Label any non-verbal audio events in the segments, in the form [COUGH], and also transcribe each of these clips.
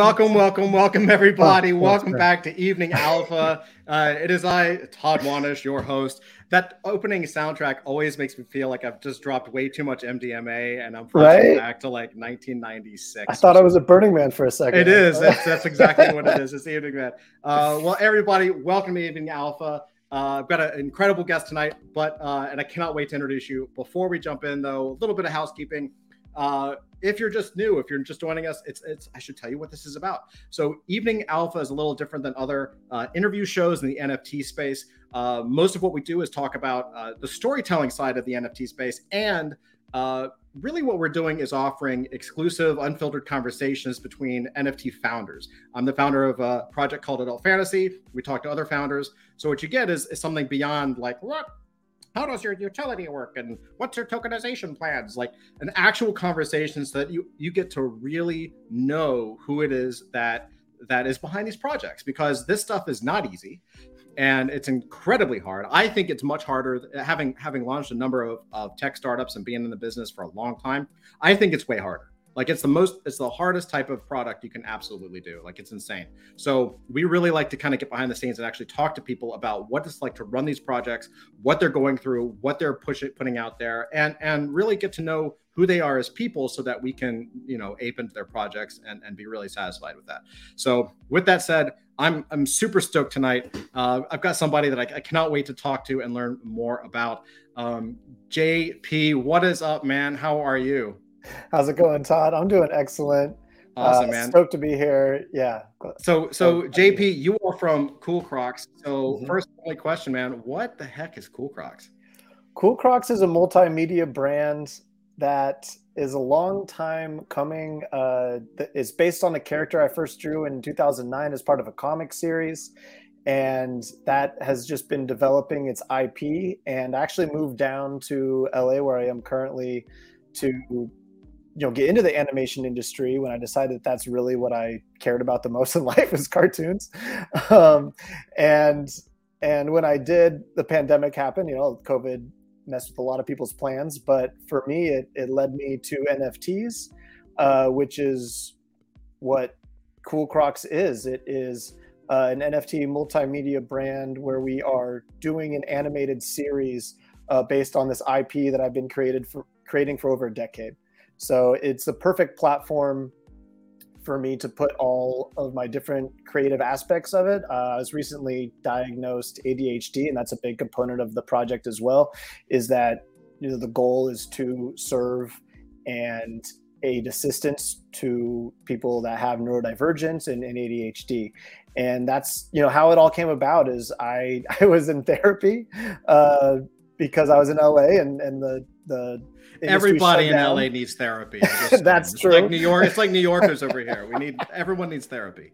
welcome, welcome, welcome, everybody. Oh, welcome back to Evening Alpha. Uh, it is I, Todd Wanish, your host. That opening soundtrack always makes me feel like I've just dropped way too much MDMA and I'm right? back to like 1996. I thought I was a Burning Man for a second. It is. [LAUGHS] That's, that's exactly what it is. It's Evening Man. Uh, well, everybody, welcome to Evening Alpha. Uh, I've got an incredible guest tonight, but uh, and I cannot wait to introduce you. Before we jump in, though, a little bit of housekeeping. Uh, if you're just new, if you're just joining us, it's it's I should tell you what this is about. So Evening Alpha is a little different than other uh, interview shows in the NFT space. Uh, most of what we do is talk about uh, the storytelling side of the NFT space, and uh, really what we're doing is offering exclusive, unfiltered conversations between NFT founders. I'm the founder of a project called Adult Fantasy. We talk to other founders. So what you get is, is something beyond like what how does your utility work? And what's your tokenization plans? Like an actual conversation so that you you get to really know who it is that that is behind these projects because this stuff is not easy and it's incredibly hard. I think it's much harder having having launched a number of, of tech startups and being in the business for a long time. I think it's way harder like it's the most, it's the hardest type of product you can absolutely do. Like it's insane. So we really like to kind of get behind the scenes and actually talk to people about what it's like to run these projects, what they're going through, what they're pushing, putting out there, and and really get to know who they are as people so that we can you know ape into their projects and, and be really satisfied with that. So with that said i'm i'm super stoked tonight. Uh, i've got somebody that I, I, cannot wait to talk to and learn more about. Um, jp what is up man? How are you How's it going, Todd? I'm doing excellent. Awesome, uh, man. Stoked to be here. Yeah. So, so JP, you are from Cool Crocs. So, mm-hmm. first only question, man, what the heck is Cool Crocs? Cool Crocs is a multimedia brand that is a long time coming. Uh, it's based on a character I first drew in 2009 as part of a comic series. And that has just been developing its IP and actually moved down to LA, where I am currently, to you know get into the animation industry when I decided that that's really what I cared about the most in [LAUGHS] life was cartoons, um, and and when I did, the pandemic happened. You know, COVID messed with a lot of people's plans, but for me, it it led me to NFTs, uh, which is what Cool Crocs is. It is uh, an NFT multimedia brand where we are doing an animated series uh, based on this IP that I've been created for creating for over a decade. So it's a perfect platform for me to put all of my different creative aspects of it. Uh, I was recently diagnosed ADHD, and that's a big component of the project as well. Is that you know the goal is to serve and aid assistance to people that have neurodivergence and, and ADHD. And that's you know how it all came about. Is I [LAUGHS] I was in therapy uh, because I was in LA and and the the everybody in LA needs therapy. [LAUGHS] That's it's true. Like New York, it's like New Yorkers over here. We need [LAUGHS] everyone needs therapy.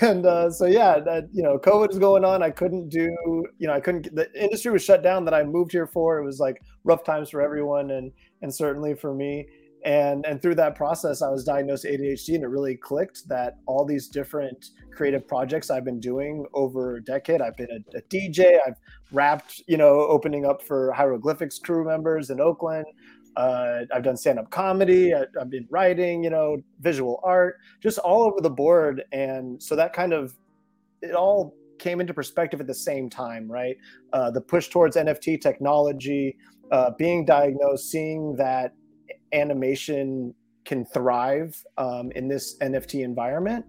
And uh, so yeah, that you know, COVID is going on. I couldn't do, you know, I couldn't. The industry was shut down that I moved here for. It was like rough times for everyone, and and certainly for me. And and through that process, I was diagnosed ADHD, and it really clicked that all these different creative projects I've been doing over a decade. I've been a, a DJ. I've rapped, you know, opening up for hieroglyphics crew members in Oakland. Uh, I've done stand up comedy. I, have been writing, you know, visual art, just all over the board. And so that kind of, it all came into perspective at the same time, right? Uh, the push towards NFT technology, uh, being diagnosed, seeing that animation can thrive um, in this NFT environment,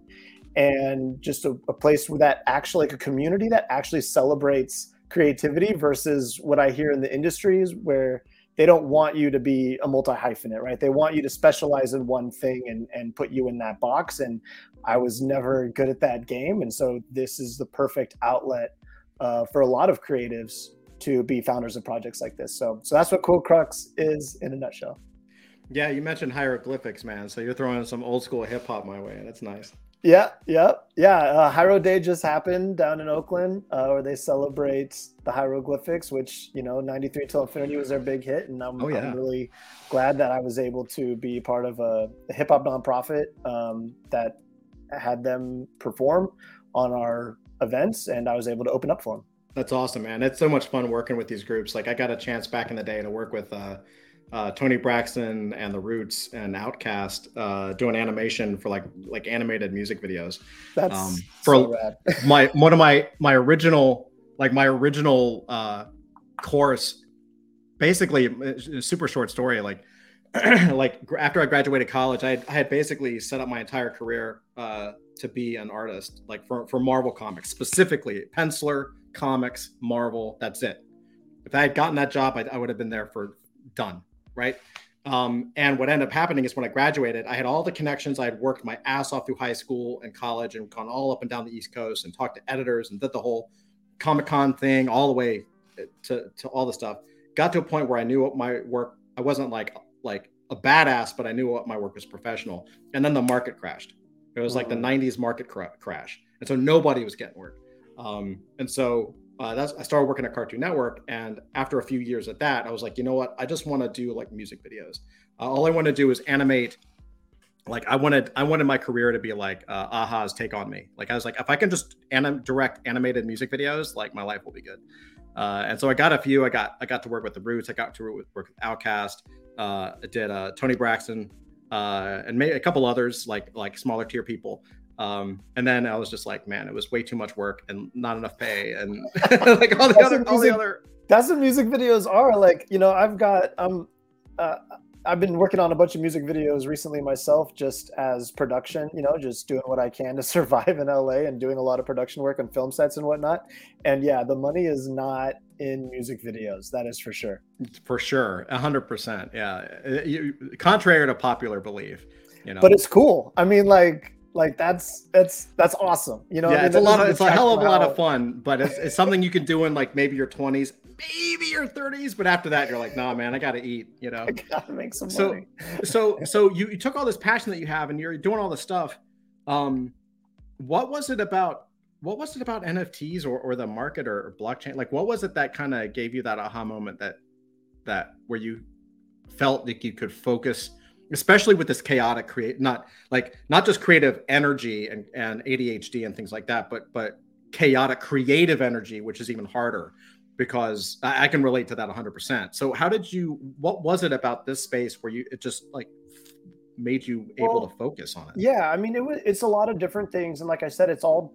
and just a, a place where that actually, like a community that actually celebrates creativity versus what I hear in the industries where they don't want you to be a multi hyphenate, right? They want you to specialize in one thing and and put you in that box. And I was never good at that game, and so this is the perfect outlet uh, for a lot of creatives to be founders of projects like this. So so that's what Cool Crocs is in a nutshell. Yeah, you mentioned hieroglyphics, man. So you're throwing some old school hip hop my way. That's nice. Yeah, yeah, yeah. Uh, Hiero Day just happened down in Oakland, uh, where they celebrate the hieroglyphics, which you know, '93 till Infinity was their big hit, and I'm, oh, yeah. I'm really glad that I was able to be part of a, a hip hop nonprofit um, that had them perform on our events, and I was able to open up for them. That's awesome, man. It's so much fun working with these groups. Like I got a chance back in the day to work with. Uh, uh, Toni Braxton and the Roots and OutKast uh, doing animation for like like animated music videos. That's um, for so [LAUGHS] my one of my my original like my original uh, course. Basically, super short story. Like [CLEARS THROAT] like after I graduated college, I had, I had basically set up my entire career uh, to be an artist, like for for Marvel comics specifically, penciler, comics, Marvel. That's it. If I had gotten that job, I, I would have been there for done right? Um, and what ended up happening is when I graduated, I had all the connections. I had worked my ass off through high school and college and gone all up and down the East Coast and talked to editors and did the whole Comic Con thing all the way to, to all the stuff. Got to a point where I knew what my work, I wasn't like like a badass, but I knew what my work was professional. And then the market crashed. It was like the 90s market cr- crash. And so nobody was getting work. Um, and so uh, that's I started working at Cartoon Network, and after a few years at that, I was like, you know what? I just want to do like music videos. Uh, all I want to do is animate. Like I wanted, I wanted my career to be like uh, a-ha's Take on Me. Like I was like, if I can just anim- direct animated music videos, like my life will be good. Uh, and so I got a few. I got I got to work with the Roots. I got to work with OutKast. Uh, I did uh, Toni Braxton uh, and maybe a couple others like like smaller tier people. Um, and then I was just like, man, it was way too much work and not enough pay, and [LAUGHS] [LAUGHS] like all the that's other, music, all the other. That's what music videos are. Like, you know, I've got um, uh, I've been working on a bunch of music videos recently myself, just as production. You know, just doing what I can to [LAUGHS] survive in LA and doing a lot of production work on film sets and whatnot. And yeah, the money is not in music videos. That is for sure. For sure, hundred percent. Yeah, you, contrary to popular belief. You know, but it's cool. I mean, like like that's that's that's awesome. You know, yeah, it's a lot of it's a hell of a lot of fun, but it's, it's something you can do in like maybe your twenties, maybe your thirties, but after that you're like, nah, man, I gotta eat. You know, [LAUGHS] I gotta make some so, money. [LAUGHS] so so you, you took all this passion that you have and you're doing all this stuff. Um, what was it about? What was it about NFTs or, or the market or, or blockchain? Like, what was it that kind of gave you that aha moment that that where you felt like you could focus? Especially with this chaotic create not like not just creative energy and, and adhd and things like that but but chaotic creative energy which is even harder because I, I can relate to that 100% so how did you what was it about this space where you it just like made you able well, to focus on it? yeah i mean it was it's a lot of different things and like i said it's all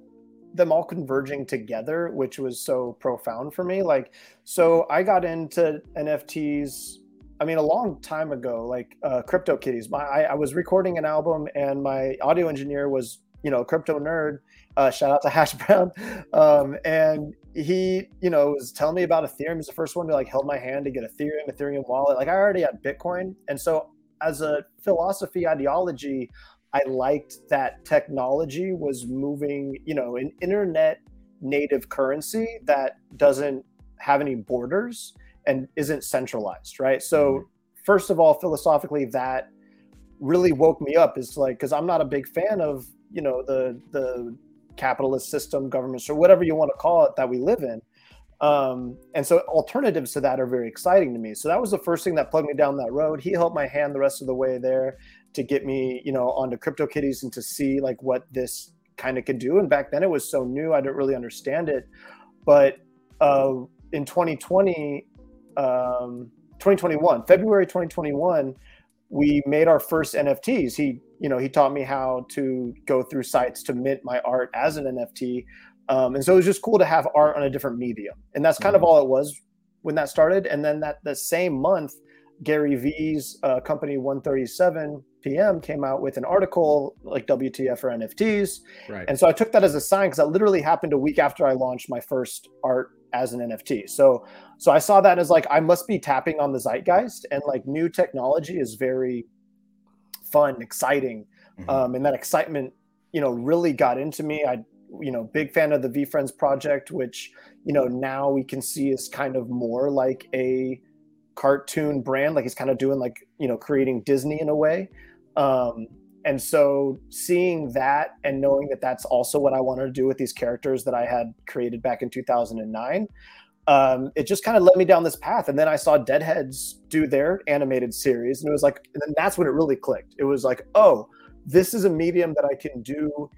them all converging together which was so profound for me like so i got into nfts I mean, a long time ago, like uh, Crypto Kitties. My, I, I, was recording an album, and my audio engineer was, you know, crypto nerd. Uh, shout out to Hash Brown. [LAUGHS] Um, and he, you know, was telling me about Ethereum. He's the first one to like held my hand to get Ethereum, Ethereum wallet. Like I already had Bitcoin, and so as a philosophy ideology, I liked that technology was moving. You know, an internet native currency that doesn't have any borders and isn't centralized, right? So, mm-hmm. first of all, philosophically, that really woke me up. Is like because I'm not a big fan of you know the the capitalist system, governments, or whatever you want to call it that we live in. Um, and so alternatives to that are very exciting to me. So that was the first thing that plugged me down that road. He helped my hand the rest of the way there to get me, you know, onto CryptoKitties and to see like what this kind of could do. And back then it was so new, I didn't really understand it. But uh, in 2020, um, 2021, February 2021, we made our first NFTs. He, you know, he taught me how to go through sites to mint my art as an NFT. Um, and so it was just cool to have art on a different medium. And that's kind mm-hmm. of all it was when that started. And then that the same month, Gary Vee's uh, company 137 PM came out with an article like WTF for NFTs. Right. And so I took that as a sign because that literally happened a week after I launched my first art as an NFT. So so I saw that as like I must be tapping on the zeitgeist and like new technology is very fun, exciting. Mm-hmm. Um, and that excitement, you know, really got into me. I you know, big fan of the VeeFriends project, which, you know, now we can see is kind of more like a cartoon brand. Like he's kind of doing like, you know, creating Disney in a way. Um, and so seeing that and knowing that that's also what I wanted to do with these characters that I had created back in 2009, um, it just kind of led me down this path. And then I saw Deadheads do their animated series, and it was like, and then that's when it really clicked. It was like, oh, this is a medium that I can do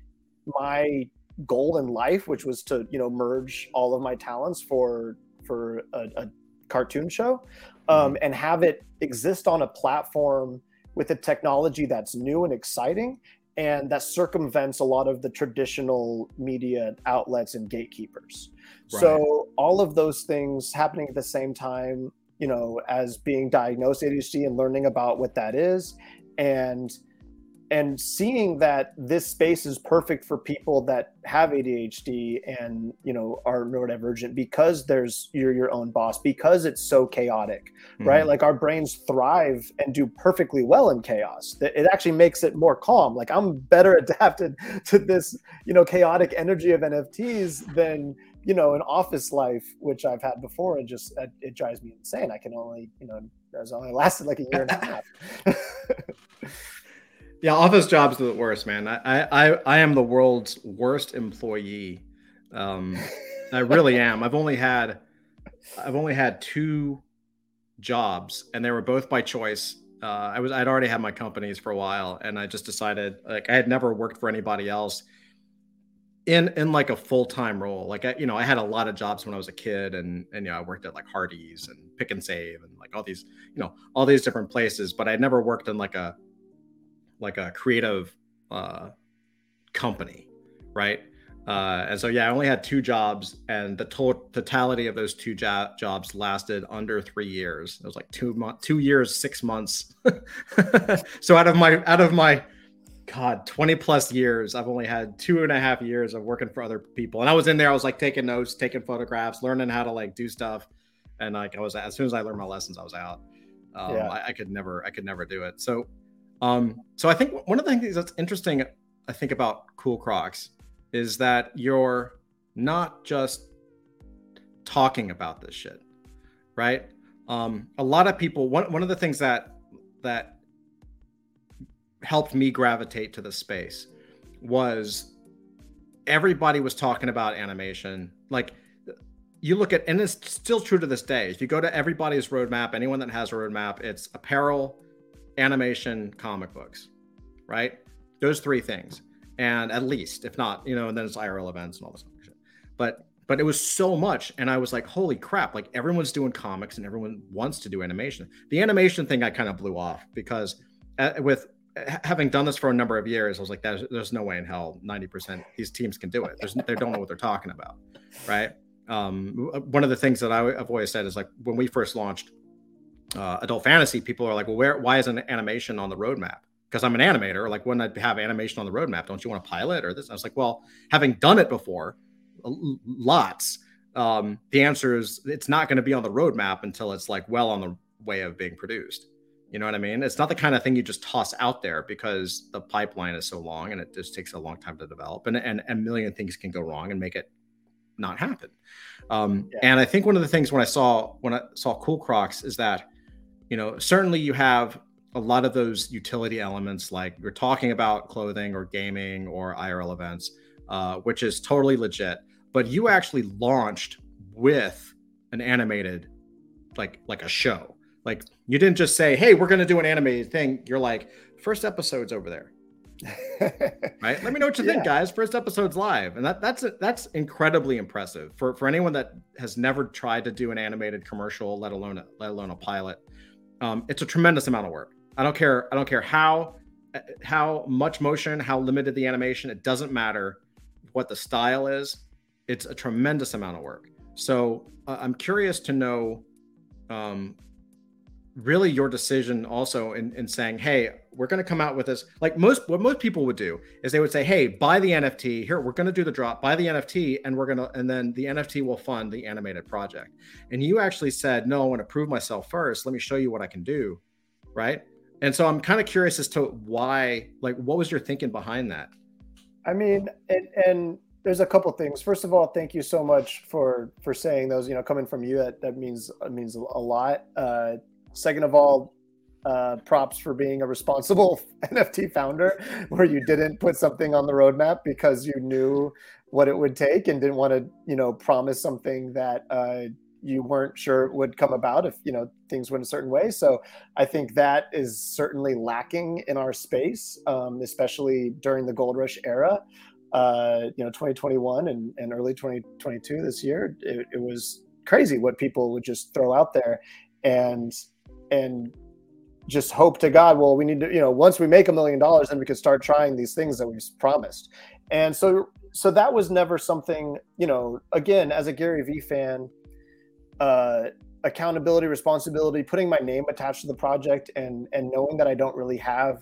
my goal in life, which was to you know merge all of my talents for for a, a cartoon show um, mm-hmm. and have it exist on a platform with a technology that's new and exciting and that circumvents a lot of the traditional media outlets and gatekeepers. Right. So all of those things happening at the same time, you know, as being diagnosed ADHD and learning about what that is and and seeing that this space is perfect for people that have ADHD and you know are neurodivergent because there's you're your own boss because it's so chaotic, mm-hmm. right? Like our brains thrive and do perfectly well in chaos. It actually makes it more calm. Like I'm better [LAUGHS] adapted to this you know chaotic energy of NFTs than you know an office life which I've had before and just it drives me insane. I can only you know it's only lasted like a year and a [LAUGHS] half. [LAUGHS] Yeah, office jobs are the worst, man. I I I am the world's worst employee. Um, I really [LAUGHS] am. I've only had I've only had two jobs, and they were both by choice. Uh, I was I'd already had my companies for a while, and I just decided like I had never worked for anybody else in in like a full time role. Like I, you know, I had a lot of jobs when I was a kid, and and you know, I worked at like Hardee's and Pick and Save, and like all these you know all these different places. But I never worked in like a like a creative uh, company, right? Uh, and so yeah, I only had two jobs, and the to- totality of those two jo- jobs lasted under three years. It was like two months, two years, six months. [LAUGHS] so out of my out of my God, 20 plus years, I've only had two and a half years of working for other people. And I was in there, I was like taking notes, taking photographs, learning how to like do stuff. And like I was as soon as I learned my lessons, I was out. Um, yeah. I, I could never, I could never do it. So um, so I think one of the things that's interesting, I think about Cool Crocs, is that you're not just talking about this shit, right? Um, a lot of people. One one of the things that that helped me gravitate to the space was everybody was talking about animation. Like you look at, and it's still true to this day. If you go to everybody's roadmap, anyone that has a roadmap, it's apparel, animation, comic books, right? Those three things. And at least, if not, you know, and then it's IRL events and all this shit. But but it was so much and i was like holy crap like everyone's doing comics and everyone wants to do animation the animation thing i kind of blew off because uh, with having done this for a number of years i was like there's, there's no way in hell 90% these teams can do it there's, they don't know what they're talking about right um, one of the things that I, have always said is like when we first launched uh, adult fantasy, people are like, well, where? Why isn't animation on the roadmap? Because I'm an animator. Like, wouldn't I have animation on the roadmap? Don't you want to pilot or this? And I was like, well, having done it before, lots. Um, the answer is it's not going to be on the roadmap until it's like well on the way of being produced. You know what I mean? It's not the kind of thing you just toss out there because the pipeline is so long and it just takes a long time to develop, and and, and a million things can go wrong and make it not happen. Um, yeah. And I think one of the things when I saw when I saw Cool Crocs is that you know, certainly you have a lot of those utility elements, like you're talking about clothing or gaming or IRL events, uh, which is totally legit. But you actually launched with an animated, like like a show. Like you didn't just say, "Hey, we're going to do an animated thing." You're like, first episode's over there." [LAUGHS] right? Let me know what you yeah. think, guys. First episode's live, and that that's that's incredibly impressive for for anyone that has never tried to do an animated commercial, let alone a, let alone a pilot. Um, it's a tremendous amount of work. I don't care. I don't care how how much motion, how limited the animation. It doesn't matter what the style is. It's a tremendous amount of work. So uh, I'm curious to know, um, really your decision also in, in saying, hey, we're going to come out with this. Like most, what most people would do is they would say, hey, buy the NFT. Here, we're going to do the drop. Buy the NFT, and we're going to, and then the NFT will fund the animated project. And you actually said, no, I want to prove myself first. Let me show you what I can do, right? And so I'm kind of curious as to why, like, what was your thinking behind that? I mean, and, and there's a couple things. First of all, thank you so much for for saying those. You know, coming from you, that that means means a lot. Uh, second of all, uh, props for being a responsible [LAUGHS] NFT founder, where you didn't put something on the roadmap because you knew what it would take and didn't want to, you know, promise something that uh, you weren't sure would come about if you know things went a certain way. So I think that is certainly lacking in our space, um, especially during the gold rush era. Uh, you know, 2021 and, and early 2022 this year, it, it was crazy what people would just throw out there and and just hope to God, well, we need to, you know, once we make a million dollars, then we can start trying these things that we've promised. And so, so that was never something, you know, again, as a Gary Vee fan, uh, accountability, responsibility, putting my name attached to the project and, and knowing that I don't really have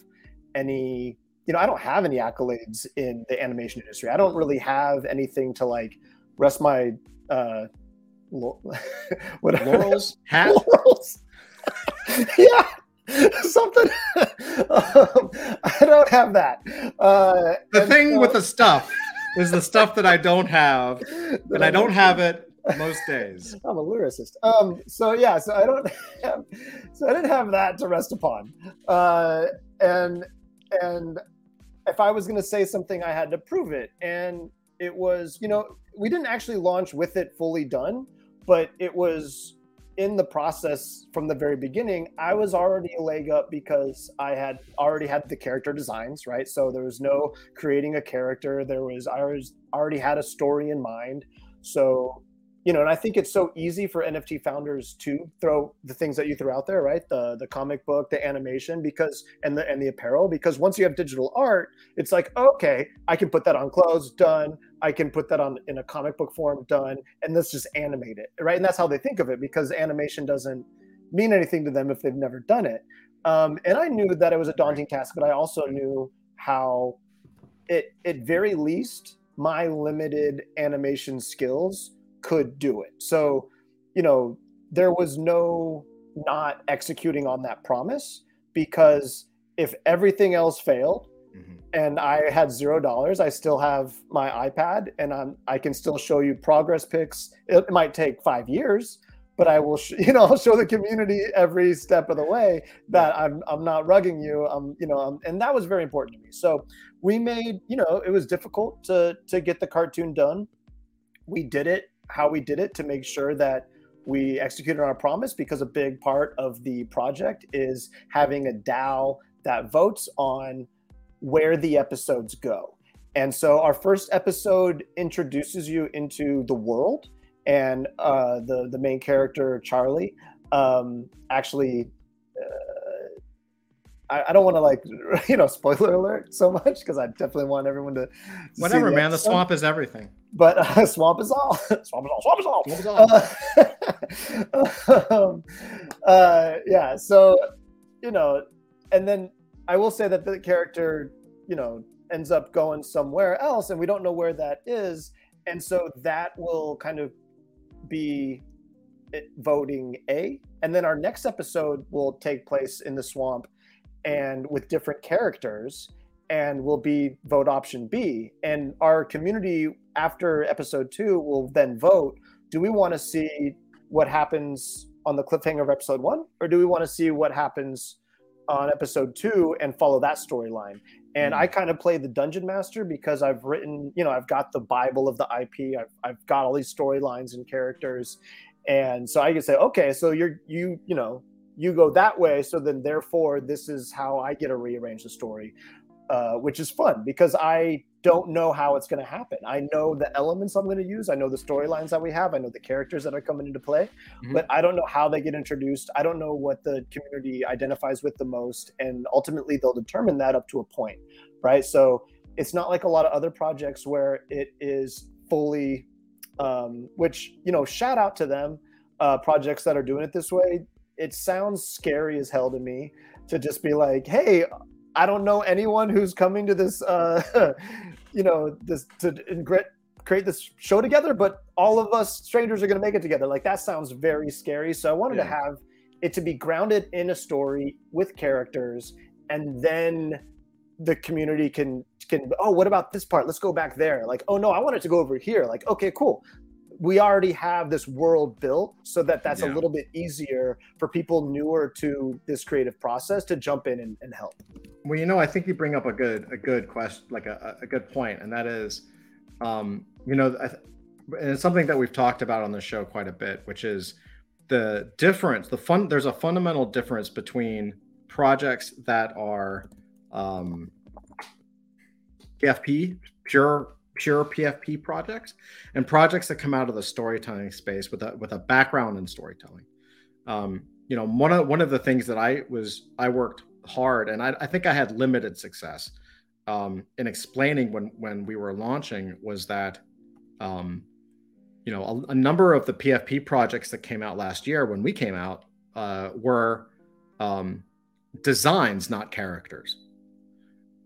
any, you know, I don't have any accolades in the animation industry. I don't really have anything to like rest my, uh, [LAUGHS] what laurels [LAUGHS] hat laurels. [LAUGHS] yeah [LAUGHS] something um, i don't have that. Uh, the thing so... with the stuff is the stuff that i don't have [LAUGHS] and i don't have it most days. [LAUGHS] I'm a lyricist. Um so yeah so i don't have so i didn't have that to rest upon. Uh and and if i was going to say something i had to prove it. And it was you know we didn't actually launch with it fully done but it was in the process from the very beginning i was already a leg up because i had already had the character designs right so there was no creating a character there was i was already had a story in mind so you know, and I think it's so easy for NFT founders to throw the things that you threw out there, right? The the comic book, the animation, because and the and the apparel, because once you have digital art, it's like, okay, I can put that on clothes, done. I can put that on in a comic book form, done, and let's just animate it, right? And that's how they think of it, because animation doesn't mean anything to them if they've never done it. Um, and I knew that it was a daunting task, but I also knew how it, at very least, my limited animation skills could do it. So, you know, there was no not executing on that promise because if everything else failed. And I had zero dollars, I still have my iPad and I'm I can still show you progress pics. It might take five years, but I will, sh- [LAUGHS] you know, I'll show the community every step of the way that I'm, I'm not rugging you. I'm, you know, I'm, and that was very important to me. So we made, you know, it was difficult to to get the cartoon done. We did it how we did it to make sure that we executed our promise because a big part of the project is having a DAO that votes on where the episodes go. And so our first episode introduces you into the world, and uh, the the main character Charlie um, actually I, I don't want to like [LAUGHS] you know spoiler alert so much because I definitely want everyone to. Whatever, man. The swamp is everything. But uh, [LAUGHS] swamp is all. [LAUGHS] swamp is all. Swamp is all. Swamp is all. Uh, um, uh, yeah. So you know, and then I will say that the character you know ends up going somewhere else, and we don't know where that is, and so that will kind of be voting A, and then our next episode will take place in the swamp and with different characters and will be vote option B. And our community after episode two will then vote do we want to see what happens on the cliffhanger of episode one, or do we want to see what happens on episode two and follow that storyline? And mm. I kind of play the dungeon master because I've written, you know, I've got the Bible of the IP, I've, I've got all these storylines and characters. And so I can say, okay, so you're, you, you know, you go that way so then therefore this is how i get to rearrange the story uh, which is fun because i don't know how it's going to happen. I know the elements i'm going to use i know the storylines that we have i know the characters that are coming into play mm-hmm. but i don't know how they get introduced i don't know what the community identifies with the most and ultimately they'll determine that up to a point right? So it's not like a lot of other projects where it is fully um, which you know shout out to them uh, projects that are doing it this way. It sounds scary as hell to me to just be like, hey, I don't know anyone who's coming to this, uh, [LAUGHS] you know, this to create this show together, but all of us strangers are going to make it together. Like that sounds very scary. So I wanted yeah. to have it to be grounded in a story with characters, and then the community can can oh what about this part let's go back there like oh no i want it to go over here like okay cool we already have this world built so that that's yeah. a little bit easier for people newer to this creative process to jump in and, and help well you know i think you bring up a good a good question like a, a good point and that is um you know and it's something that we've talked about on the show quite a bit which is the difference the fun there's a fundamental difference between projects that are um pfp pure pure PFP projects and projects that come out of the storytelling space with a with a background in storytelling. Um, you know, one of one of the things that I was I worked hard and I, I think I had limited success um, in explaining when when we were launching was that um, you know a, a, number of the PFP projects that came out last year when we came out uh, were um, designs, not characters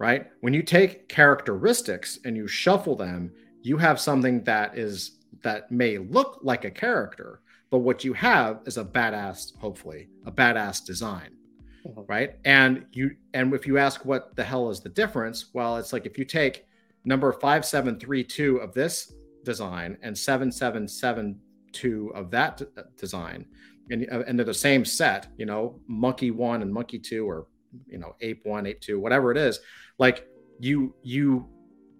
right? When you take characteristics and you shuffle them, you have something that is that may look like a character, but what you have is a badass, hopefully, a badass design. Mm-hmm. Right. And you and if you ask what the hell is the difference, well, it's like if you take number 5732 of this design and 7772 of that d- uh, design, and, uh, and they're the same set, you know, monkey one and monkey two, or you know, ape one, ape two, whatever it is, like you you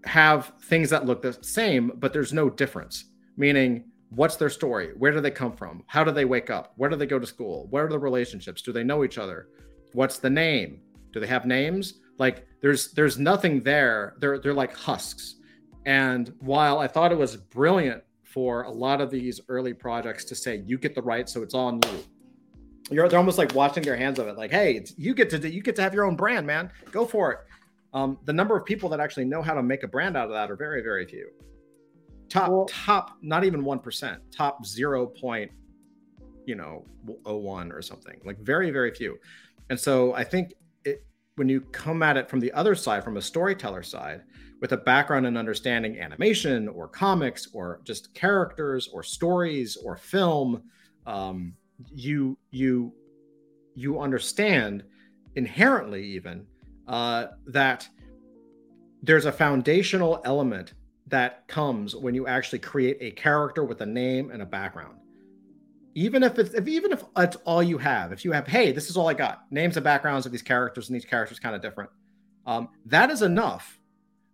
have things that look the same but there's no difference. Meaning what's their story? Where do they come from? How do they wake up? Where do they go to school? What are the relationships? Do they know each other? What's the name? Do they have names? Like there's there's nothing there. They're they're like husks. And while i thought it was brilliant for a lot of these early projects to say you get the right so it's on you you're they're almost like washing their hands of it like hey you get to you get to have your own brand man go for it um, the number of people that actually know how to make a brand out of that are very, very few. Top, well, top, not even one percent. Top zero point, you know, 01 or something. Like very, very few. And so I think it, when you come at it from the other side, from a storyteller side, with a background in understanding animation or comics or just characters or stories or film, um, you you you understand inherently even uh, that there's a foundational element that comes when you actually create a character with a name and a background. Even if it's if even if it's all you have, if you have, hey, this is all I got, names and backgrounds of these characters, and these characters kind of different, um, that is enough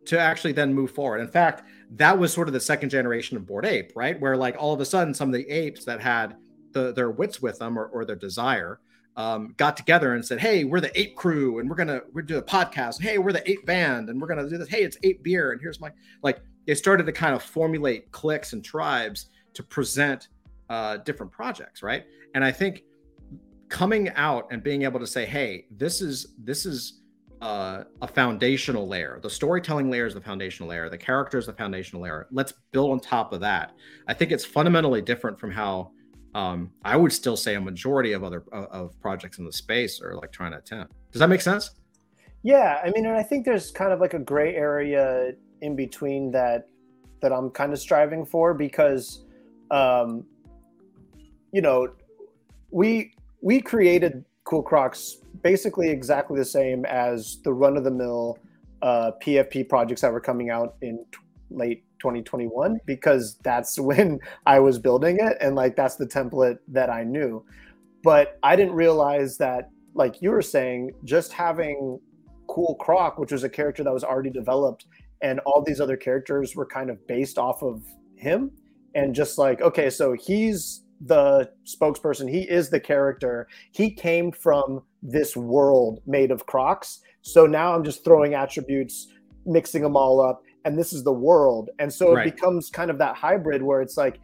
to actually then move forward. In fact, that was sort of the second generation of Bored Ape, right? Where like all of a sudden some of the apes that had the, their wits with them or, or their desire um, got together and said, "Hey, we're the Ape Crew, and we're gonna we're do a podcast. Hey, we're the Ape Band, and we're gonna do this. Hey, it's Ape Beer, and here's my like." They started to kind of formulate cliques and tribes to present uh, different projects, right? And I think coming out and being able to say, "Hey, this is this is uh, a foundational layer. The storytelling layer is the foundational layer. The character is the foundational layer. Let's build on top of that." I think it's fundamentally different from how um, I would still say a majority of other of projects in the space are like trying to attempt. Does that make sense? Yeah, I mean, and I think there's kind of like a gray area in between that that I'm kind of striving for because, um, you know, we we created Cool Crocs basically exactly the same as the run of the mill uh, PFP projects that were coming out in t- late 2021 because that's [LAUGHS] when I was building it and like that's the template that I knew. But I didn't realize that like you were saying just having Cool Croc which was a character that was already developed and all these other characters were kind of based off of him. And just like okay so he's the spokesperson. He is the character. He came from this world made of crocs. So now i'm just throwing attributes mixing them all up and this is the world. And so right. it becomes kind of that hybrid where it's like,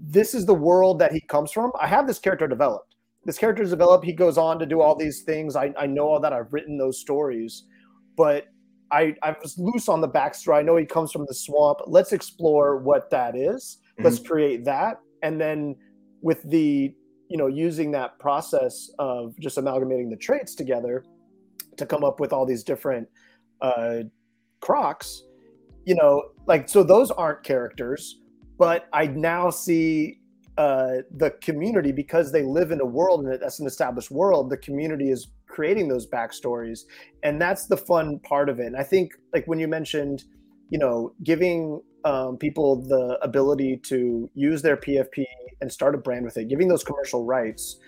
this is the world that he comes from. I have this character developed. This character is developed. He goes on to do all these things. I, I know all that. I've written those stories, but I, I was loose on the backstory. I know he comes from the swamp. Let's explore what that is. Mm-hmm. Let's create that. And then with the, you know, using that process of just amalgamating the traits together to come up with all these different uh, crocs, you know, like so those aren't characters, but I now see uh, the community because they live in a world and that's an established world. The community is creating those backstories, and that's the fun part of it. And I think, like when you mentioned, you know, giving um, people the ability to use their PFP and start a brand with it, giving those commercial rights.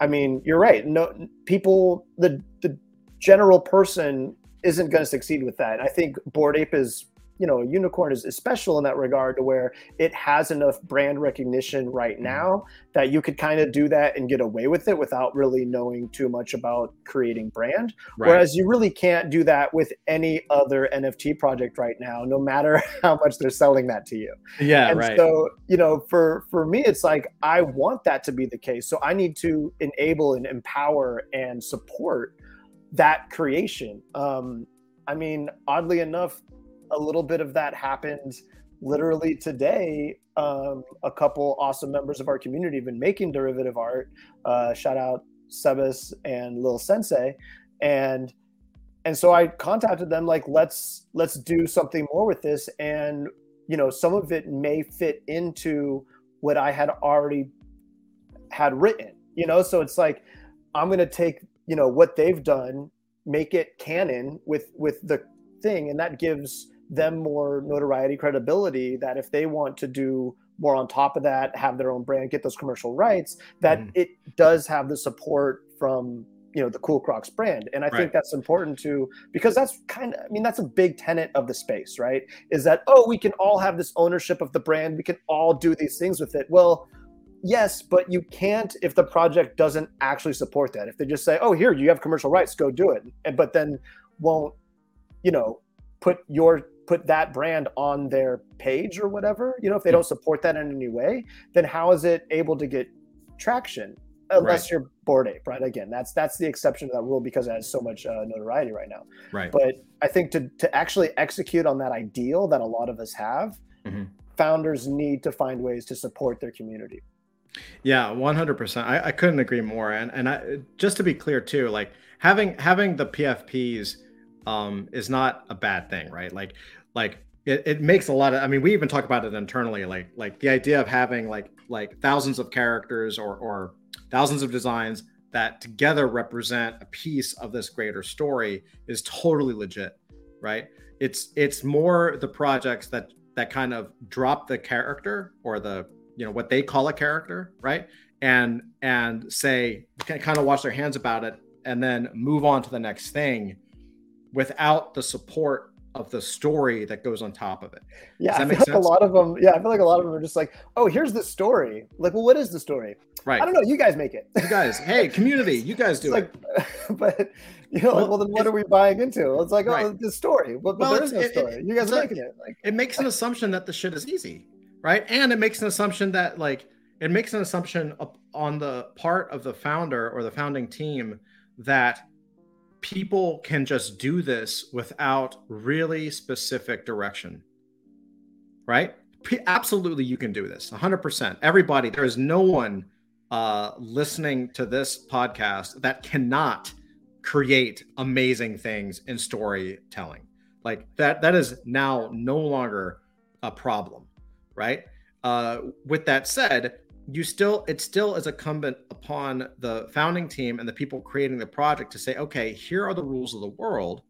I mean, you're right. No, people, the the general person isn't going to succeed with that. I think Bored Ape is you know, a unicorn is, is special in that regard to where it has enough brand recognition right mm-hmm. now that you could kind of do that and get away with it without really knowing too much about creating brand. Right. Whereas you really can't do that with any other NFT project right now, no matter [LAUGHS] how much they're selling that to you. Yeah, and right. So, you know, for for me, it's like I want that to be the case. So I need to enable and empower and support that creation. Um, I mean, oddly enough, a little bit of that happened literally today. Um, a couple awesome members of our community have been making derivative art. Uh, shout out Sebas and Lil Sensei, and and so I contacted them like let's let's do something more with this, and you know some of it may fit into what I had already had written. You know, so it's like I'm going to take you know what they've done make it canon with with the thing and that gives them more notoriety credibility that if they want to do more on top of that have their own brand get those commercial rights that mm. it does have the support from you know the cool crocs brand and i right. think that's important to because that's kind of i mean that's a big tenet of the space right is that oh we can all have this ownership of the brand we can all do these things with it well yes, but you can't if the project doesn't actually support that. If they just say, "Oh, here you have commercial rights, go do it," and but then won't, you know, put your put that brand on their page or whatever. You know, if they don't support that in any way, then how is it able to get traction? Unless right. you're Bored Ape, right? Again, that's that's the exception to that rule because it has so much uh, notoriety right now. Right. But I think to to actually execute on that ideal that a lot of us have, mm-hmm. founders need to find ways to support their community. Yeah, one hundred percent. I couldn't agree more. And and I, just to be clear too, like having having the PFPs um, is not a bad thing, right? Like like it, it makes a lot of. I mean, we even talk about it internally, like like the idea of having like like thousands of characters or or thousands of designs that together represent a piece of this greater story is totally legit, right? It's it's more the projects that that kind of drop the character or the you know what they call a character right and and say kind of wash their hands about it and then move on to the next thing without the support of the story that goes on top of it. Yeah, I feel like sense? a lot of them. Yeah, I feel like a lot of them are just like, "Oh, here's the story." Like, well, what is the story? Right. I don't know. You guys make it. You guys, hey, [LAUGHS] community, you guys do it. Like, [LAUGHS] but you know, well, like, well then what are we buying into? It's like, oh, the story. But, well, there is no story. It, you guys are making it. Like, it makes an assumption that the shit is easy right? And it makes an assumption that like it makes an assumption on the part of the founder or the founding team that people can just do this without really specific direction. Right? Absolutely, you can do this 100%. Everybody, there is no one uh, listening to this podcast that cannot create amazing things in storytelling. Like that, that is now no longer a problem right? Uh, with that said, you still it still is incumbent upon the founding team and the people creating the project to say, okay, here are the rules of the world.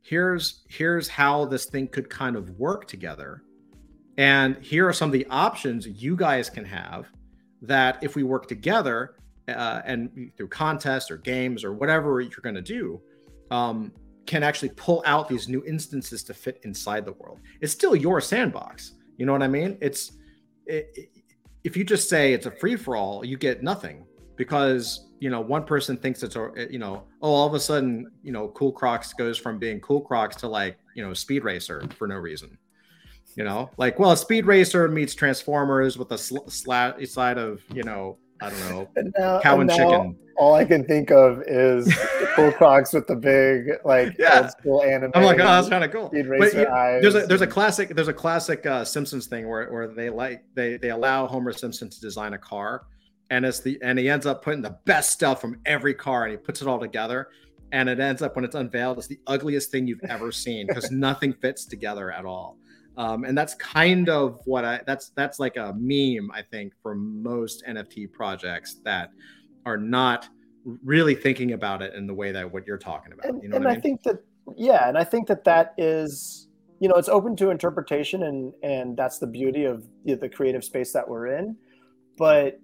Here's here's how this thing could kind of work together. And here are some of the options you guys can have that if we work together uh, and through contests or games or whatever you're going to do, um, can actually pull out these new instances to fit inside the world. It's still your sandbox. You know what I mean? It's it, it, if you just say it's a free for all, you get nothing because you know one person thinks it's a eh, you know oh all of a sudden you know Cool Crocs goes from being Cool Crocs to like you know Speed Racer for no reason. You know, like well, Speed Racer meets Transformers with a sl- slat side of you know I don't know and now, cow and, and chicken all I can think of is the cool Crocs with the big like yeah. old school anime. I'm like, oh, that's kind of cool. But, yeah, there's a there's a classic there's a classic uh, Simpsons thing where where they like they they allow Homer Simpson to design a car, and it's the and he ends up putting the best stuff from every car and he puts it all together, and it ends up when it's unveiled, it's the ugliest thing you've ever seen because [LAUGHS] nothing fits together at all. Um, and that's kind of what I that's that's like a meme I think for most NFT projects that are not really thinking about it in the way that what you're talking about. And, you know and I, mean? I think that yeah, and I think that that is you know it's open to interpretation and and that's the beauty of you know, the creative space that we're in. But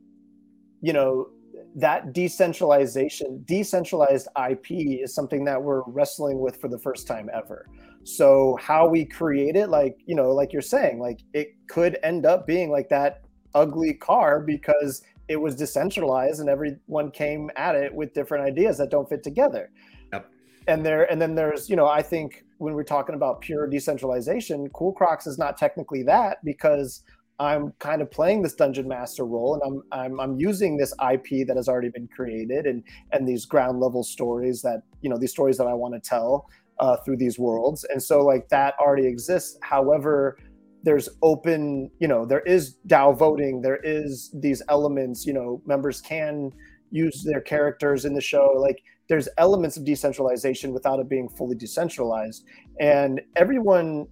you know that decentralization, decentralized IP is something that we're wrestling with for the first time ever. So how we create it, like you know, like you're saying, like it could end up being like that ugly car because it was decentralized and everyone came at it with different ideas that don't fit together. Yep. And there, and then there's, you know, I think when we're talking about pure decentralization, Cool Crocs is not technically that because I'm kind of playing this dungeon master role and I'm, I'm I'm using this IP that has already been created and and these ground level stories that you know these stories that I want to tell uh, through these worlds. And so like that already exists. However, there's open you know there is DAO voting, there is these elements you know members can use their characters in the show. Like there's elements of decentralization without it being fully decentralized. And everyone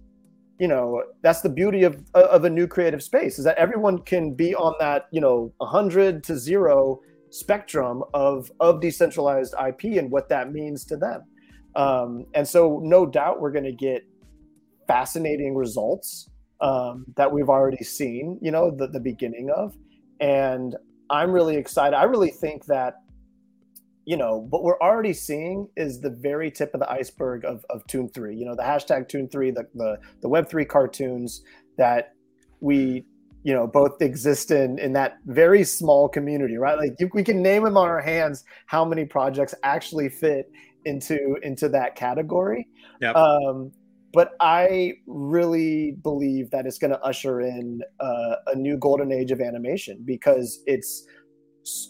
you know that's the beauty of of a new creative space is that everyone can be on that you know 100 to 0 spectrum of of decentralized ip and what that means to them um, and so no doubt we're going to get fascinating results um, that we've already seen you know the, the beginning of and i'm really excited i really think that you know, what we're already seeing is the very tip of the iceberg of, of Toon 3. You know, the hashtag Toon 3, the, the, the Web3 cartoons that we, you know, both exist in in that very small community, right? Like you, we can name them on our hands how many projects actually fit into into that category. Yep. Um, but I really believe that it's going to usher in uh, a new golden age of animation because it's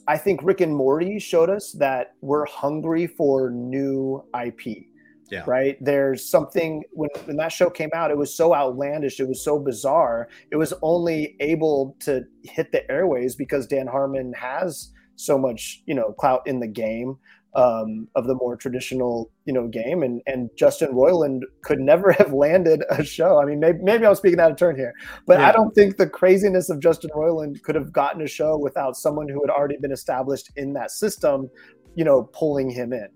I think Rick and Morty showed us that we're hungry for new IP. Yeah. Right. There's something when, when that show came out, it was so outlandish, it was so bizarre. It was only able to hit the airways because Dan Harmon has so much, you know, clout in the game um, of the more traditional, you know, game. And and Justin Roiland could never [LAUGHS] have landed a show. I mean, maybe, maybe I'm speaking out of turn here, but yeah. I don't think the craziness of Justin Roiland could have gotten a show without someone who had already been established in that system, you know, pulling him in.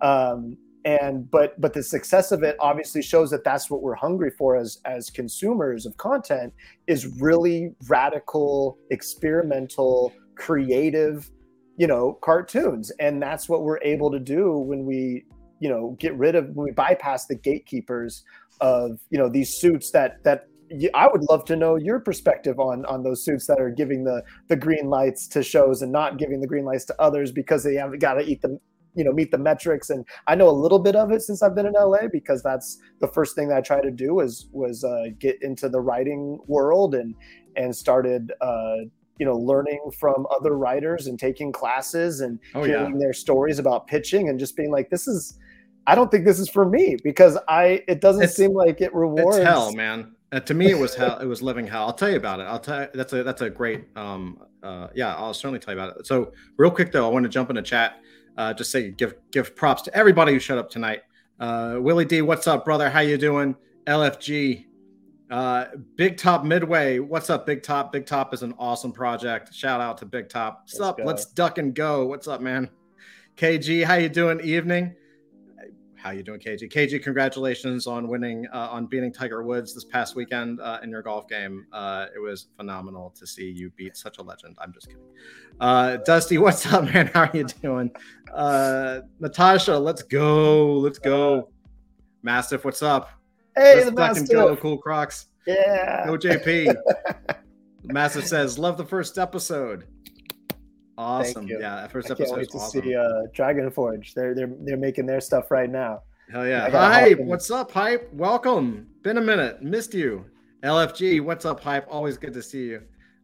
Um, and but but the success of it obviously shows that that's what we're hungry for as as consumers of content is really radical experimental creative you know cartoons. And that's what we're able to do when we you know get rid of when we bypass the gatekeepers of you know these suits that that I would love to know your perspective on on those suits that are giving the the green lights to shows and not giving the green lights to others because they haven't got to eat them you know meet the metrics. And I know a little bit of it since I've been in LA because that's the first thing that I tried to do was was uh, get into the writing world and and started uh, you know learning from other writers and taking classes and oh, hearing yeah. their stories about pitching and just being like this is i don't think this is for me because i it doesn't it's, seem like it rewards it's hell man. Uh, to me it was hell it was living hell. I'll tell you about it. I'll tell you that's a that's a great um uh yeah i'll certainly tell you about it. So real quick though i want to jump in the chat uh just say give give props to everybody who showed up tonight. Uh willie d what's up brother? How you doing? Lfg uh, Big Top Midway, what's up, Big Top? Big Top is an awesome project. Shout out to Big Top. What's Let's up? Go. Let's duck and go. What's up, man? KG, how you doing? Evening. How you doing, KG? KG, congratulations on winning, uh, on beating Tiger Woods this past weekend uh, in your golf game. Uh, it was phenomenal to see you beat such a legend. I'm just kidding. Uh, Dusty, what's up, man? How are you doing? Uh, Natasha, let's go. Let's go. Mastiff, what's up? Hey, the go, cool Crocs. Yeah. Go JP. [LAUGHS] Massive says, love the first episode. Awesome. Yeah, that first episode. I can't wait to awesome. see uh, Dragon Forge. They're they're they're making their stuff right now. Hell yeah. Hype. What's up, Hype? Welcome. Been a minute. Missed you. LFG, what's up, Hype? Always good to see you.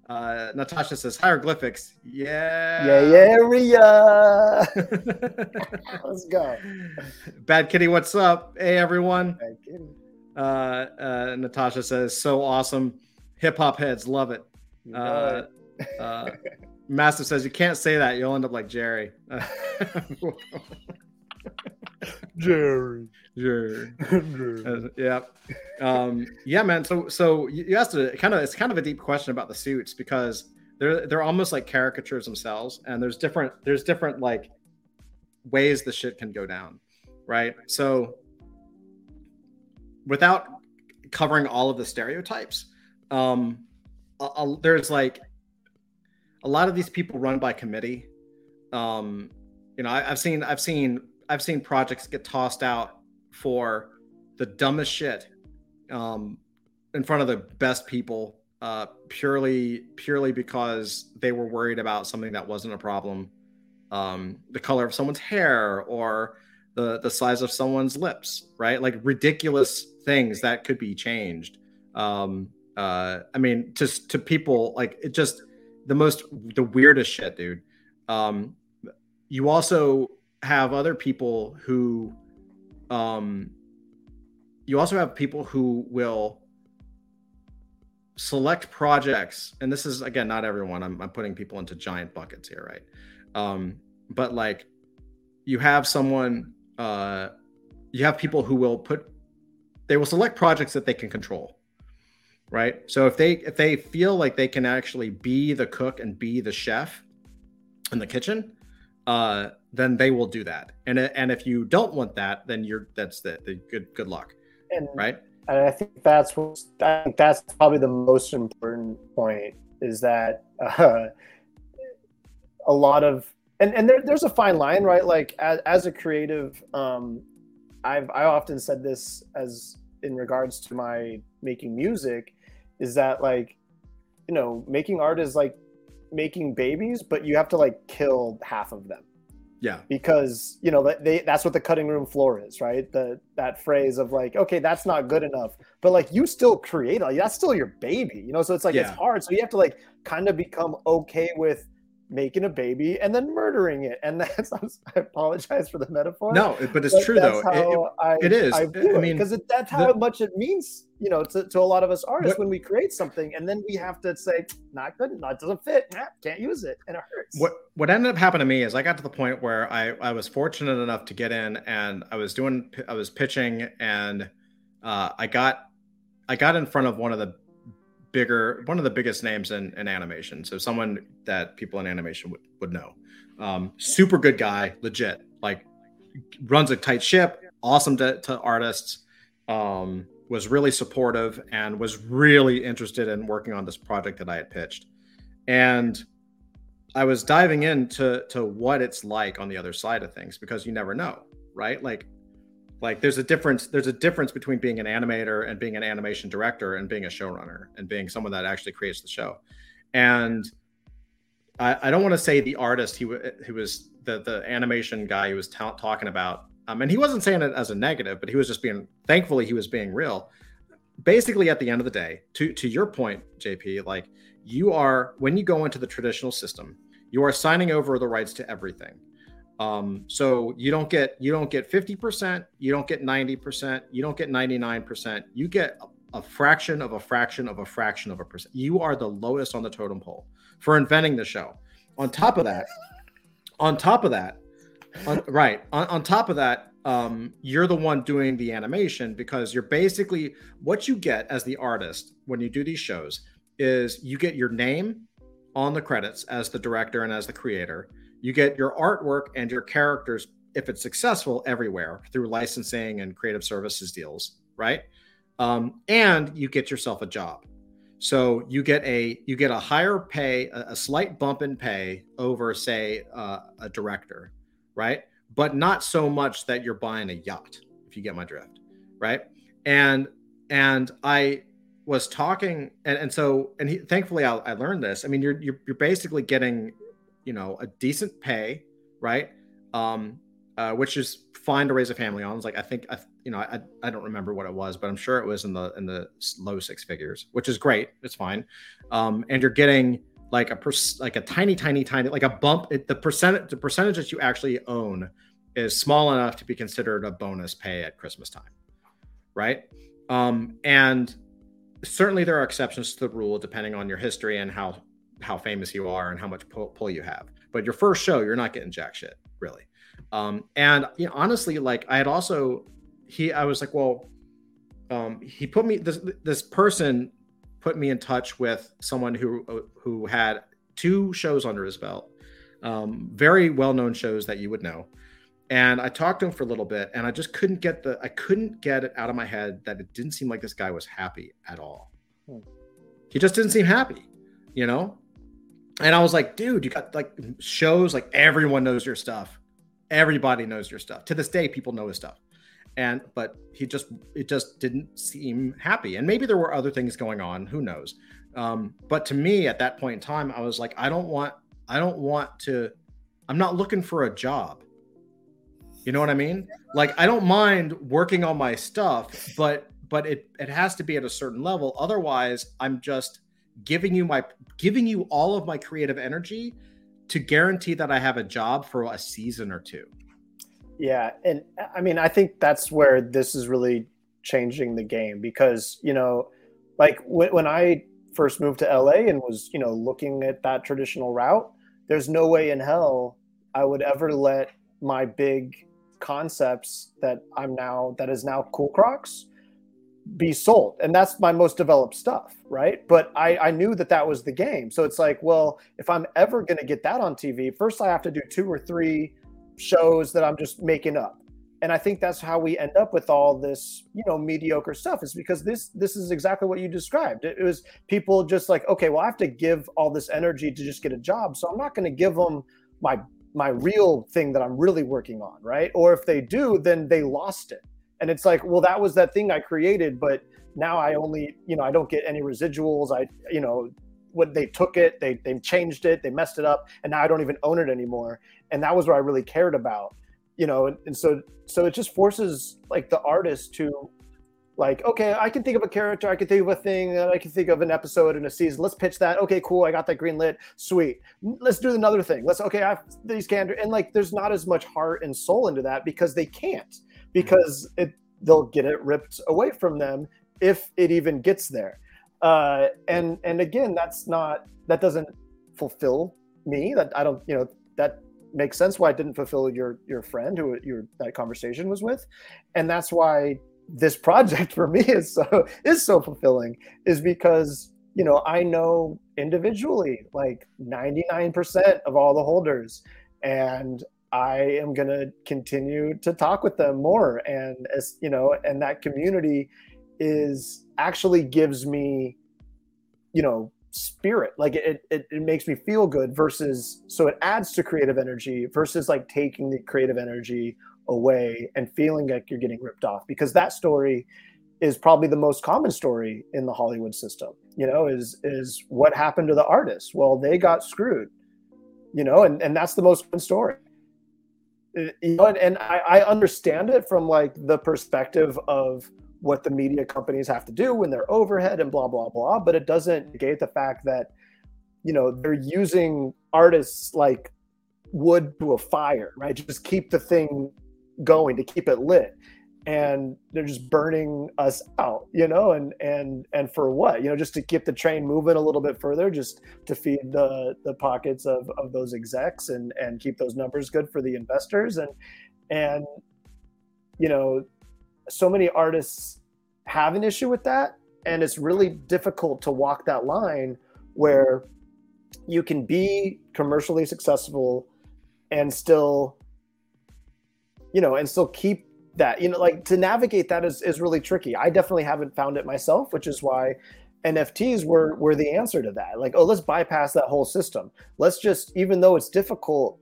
Uh, Natasha says hieroglyphics. Yeah. Yeah, yeah, [LAUGHS] Let's go. Bad Kitty, what's up? Hey, everyone. Bad Kitty. Uh, uh, Natasha says, so awesome. Hip hop heads love it. Uh, uh, Massive says, you can't say that. You'll end up like Jerry. [LAUGHS] Jerry. Jerry. Uh, yeah. Um, yeah, man. So, so you asked a kind of, it's kind of a deep question about the suits because they're, they're almost like caricatures themselves. And there's different, there's different like ways the shit can go down. Right. So without covering all of the stereotypes, um, a, a, there's like a lot of these people run by committee. um, you know, I, have seen, I've seen, I've seen projects get tossed out for the dumbest shit um, in front of the best people, uh, purely, purely because they were worried about something that wasn't a problem, um, the color of someone's hair or the the size of someone's lips, right? Like ridiculous things that could be changed. Um, uh, I mean, just to people like it just the most the weirdest shit, dude. Um, you also have other people who, um, you also have people who will select projects, and this is again not everyone. I'm, I'm putting people into giant buckets here, right? Um, but like, you have someone, uh, you have people who will put, they will select projects that they can control right? So if they if they feel like they can actually be the cook and be the chef in the kitchen, uh, then they will do that. And and if you don't want that, then you're that's the, the good good luck, and, right? And I think that's what I think that's probably the most important point is that uh, a lot of and and there, there's a fine line, right? Like as, as a creative, um, I've I often said this as in regards to my making music is that like you know making art is like making babies but you have to like kill half of them. Yeah. Because you know they that's what the cutting room floor is right? The that phrase of like okay that's not good enough. But like you still create like that's still your baby you know? So it's like yeah. it's hard. So you have to like kind of become okay with making a baby and then murdering it. And [LAUGHS] that's I apologize for the metaphor. No, but it's but true though. It, I, it is. I, I mean, because that's how the, much it means, you know, to, to a lot of us artists what, when we create something and then we have to say, not good, not doesn't fit, nah, can't use it, and it hurts. What what ended up happening to me is I got to the point where I I was fortunate enough to get in and I was doing I was pitching and uh, I got I got in front of one of the bigger, one of the biggest names in, in animation. So someone that people in animation would, would know. Um, super good guy, legit, like runs a tight ship, awesome to, to artists, um, was really supportive and was really interested in working on this project that I had pitched. And I was diving into to what it's like on the other side of things because you never know, right? Like like there's a difference there's a difference between being an animator and being an animation director and being a showrunner and being someone that actually creates the show. And i, I don't want to say the artist he, he was the the animation guy he was t- talking about um, and he wasn't saying it as a negative but he was just being thankfully he was being real. Basically at the end of the day to to your point jp like you are when you go into the traditional system you are signing over the rights to everything um, so you don't get you don't get 50%, you don't get 90%, you don't get 99%. You get a, a fraction of a fraction of a fraction of a percent. You are the lowest on the totem pole for inventing the show. On top of that, on top of that, on, right, on, on top of that, um, you're the one doing the animation because you're basically what you get as the artist when you do these shows is you get your name on the credits as the director and as the creator you get your artwork and your characters if it's successful everywhere through licensing and creative services deals right? Um, and you get yourself a job. So you get a you get a higher pay a, a slight bump in pay over say uh, a director right? But not so much that you're buying a yacht if you get my drift right? And and i was talking and, and so and he, thankfully I, I learned this. I mean you're, you're you're basically getting you know a decent pay, right? Um, uh, which is fine to raise a family on. It's like I think I, you know I, I don't remember what it was, but I'm sure it was in the in the low six figures, which is great. It's fine, um, and you're getting like a per, like a tiny tiny tiny like a bump. It, the percent the percentage that you actually own is small enough to be considered a bonus pay at Christmas time, right? Um, and certainly there are exceptions to the rule depending on your history and how how famous you are and how much pull, pull you have. But your first show, you're not getting jack shit, really. Um, and you know, honestly, like I had also, he, I was like, well, um, he put me this this person put me in touch with someone who who had two shows under his belt, um, very well known shows that you would know. And I talked to him for a little bit, and I just couldn't get the I couldn't get it out of my head that it didn't seem like this guy was happy at all. Hmm. He just didn't seem happy, you know and I was like, dude, you got like shows like everyone knows your stuff. Everybody knows your stuff. To this day, people know his stuff. And but he just it just didn't seem happy. And maybe there were other things going on. Who knows? Um, but to me, at that point in time, I was like, I don't want, I don't want to. I'm not looking for a job. You know what I mean? Like I don't mind working on my stuff, but but it it has to be at a certain level. Otherwise, I'm just giving you my giving you all of my creative energy to guarantee that I have a job for a season or two. Yeah, and I mean, I think that's where this is really changing the game because you know, like when, when I first moved to LA and was you know looking at that traditional route, there's no way in hell I would ever let my big concepts that I'm now that is now Cool Crocs be sold. And that's my most developed stuff right? But I, I knew that that was the game. So it's like well if i'm ever going to get that on tv first i have to do two or three shows that i'm just making up. And i think that's how we end up with all this you know mediocre stuff is because this this is exactly what you described. It, it was people just like okay well i have to give all this energy to just get a job. So i'm not going to give them my my real thing that i'm really working on right? Or if they do then they lost it and it's like well that was that thing i created but now i only you know i don't get any residuals. I you know what they took it they they changed it they messed it up and now i don't even own it anymore. And that was what i really cared about you know and, and so so it just forces like the artist to like okay i can think of a character i can think of a thing i can think of an episode in a season. Let's pitch that. Okay cool i got that green lit. Sweet. Let's do another thing. Let's okay i these characters and like there's not as much heart and soul into that because they can't because it they'll get it ripped away from them if it even gets there. Uh, and and again, that's not that doesn't fulfill me. That I don't you know that makes sense why it didn't fulfill your your friend who your that conversation was with, and that's why this project [LAUGHS] for me is so is so fulfilling is because you know I know individually like 99% of all the holders and I am going to continue to talk with them more. And as you know, and that community is actually gives me, you know, spirit. Like it, it, it makes me feel good versus, so it adds to creative energy versus like taking the creative energy away and feeling like you're getting ripped off because that story is probably the most common story in the Hollywood system. You know, is is what happened to the artists? Well, they got screwed. You know, and and that's the most common story you know, and, and I, I understand it from like the perspective of what the media companies have to do when they're overhead and blah blah blah but it doesn't negate the fact that you know they're using artists like wood to a fire right? Just keep the thing going to keep it lit and they're just burning us out you know and and and for what? You know just to keep the train moving a little bit further just to feed the the pockets of of those execs and and keep those numbers good for the investors. And and you know so many artists have an issue with that and it's really difficult to walk that line where you can be commercially successful and still you know and still keep that you know like to navigate that is, is really tricky. I definitely haven't found it myself which is why nfts were were the answer to that. Like oh let's bypass that whole system. Let's just even though it's difficult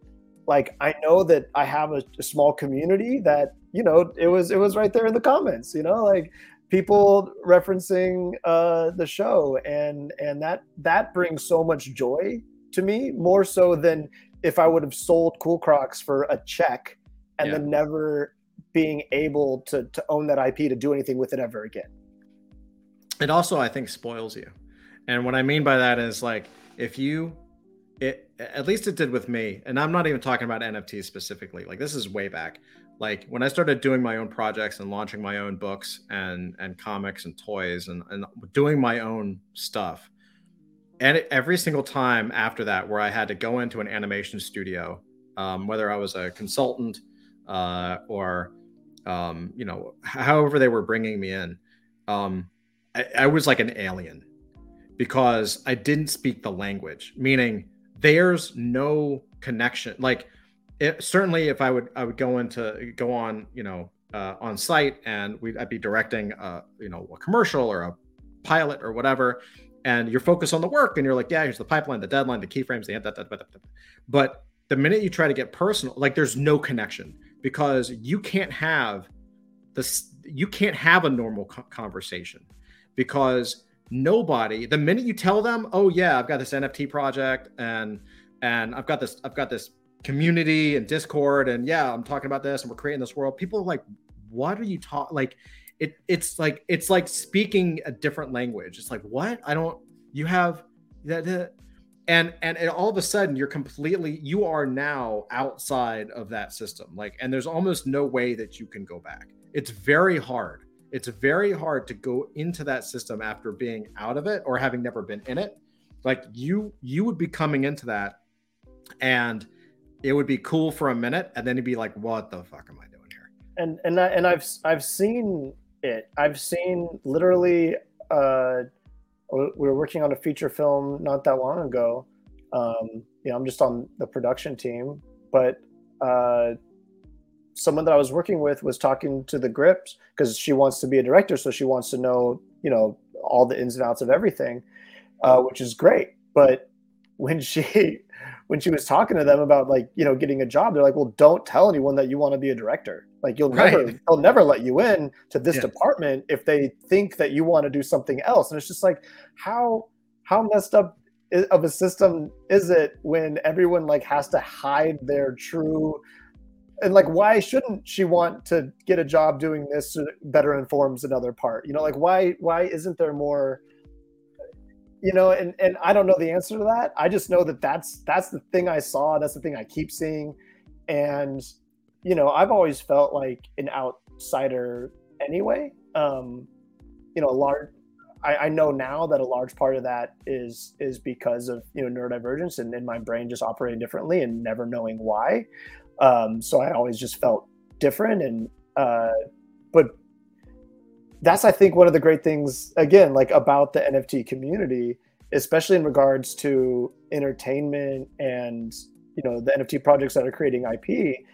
like i know that i have a, a small community that you know it was it was right there in the comments you know like people referencing uh the show. And and that that brings so much joy to me more so than if i would have sold cool crocs for a check and yeah. then never being able to to own that IP to do anything with it ever again. It also, I think, spoils you. And what I mean by that is like if you it at least it did with me, and I'm not even talking about NFTs specifically. Like this is way back. Like when I started doing my own projects and launching my own books and and comics and toys and, and doing my own stuff. And every single time after that, where I had to go into an animation studio, um, whether I was a consultant uh, or um, you know, however they were bringing me in, um, I, I was like an alien because I didn't speak the language, meaning there's no connection. Like, it, certainly, if I would, I would go into go on, you know, uh, on site, and we I'd be directing, a, you know, a commercial or a pilot or whatever, and you're focused on the work and you're like, yeah, here's the pipeline, the deadline, the keyframes, the that, that, that. But the minute you try to get personal, like there's no connection because you can't have this, you can't have a normal conversation because nobody, the minute you tell them, oh yeah, I've got this NFT project and and I've got this, I've got this community and Discord, and yeah, I'm talking about this and we're creating this world. People are like, what are you talking? Like, it it's like it's like speaking a different language. It's like what I don't. You have that, and and and all of a sudden you're completely you are now outside of that system. Like, and there's almost no way that you can go back. It's very hard. It's very hard to go into that system after being out of it or having never been in it. Like you you would be coming into that and it would be cool for a minute and then you'd be like what the fuck am i doing here and and I, and i've i've seen it i've seen literally uh we were working on a feature film not that long ago. Um you know i'm just on the production team but uh someone that i was working with was talking to the grips because she wants to be a director so she wants to know you know all the ins and outs of everything uh, which is great. But when [LAUGHS] she when she was talking to them about like you know getting a job they're like well don't tell anyone that you want to be a director like you'll right. never they'll never let you in to this yeah. department if they think that you want to do something else and it's just like how how messed up of a system is it when everyone like has to hide their true and like why shouldn't she want to get a job doing this better informs another part you know like why why isn't there more you know and and i don't know the answer to that. I just know that that's that's the thing i saw that's the thing i keep seeing. And you know i've always felt like an outsider anyway. Um you know a large I, I know now that a large part of that is is because of you know neurodivergence and, and my brain just operating differently and never knowing why. Um so i always just felt different and uh but that's I think one of the great things again like about the NFT community, especially in regards to entertainment and you know the NFT projects that are creating IP,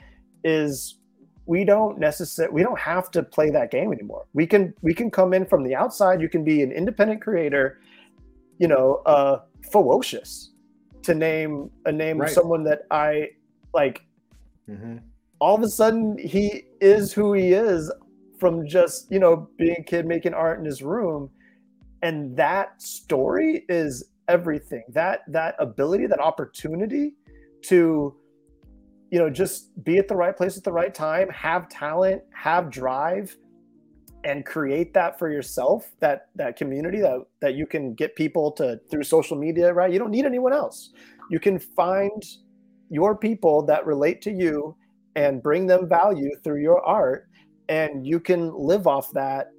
is we don't necessarily we don't have to play that game anymore. We can we can come in from the outside. You can be an independent creator, you know, uh, ferocious to name a name right. of someone that I like. Mm-hmm. All of a sudden, he is who he is from just you know being a kid making art in his room. And that story is everything. That that ability that opportunity to you know just be at the right place at the right time have talent have drive and create that for yourself that that community that that you can get people to through social media right? You don't need anyone else. You can find your people that relate to you and bring them value through your art and you can live off that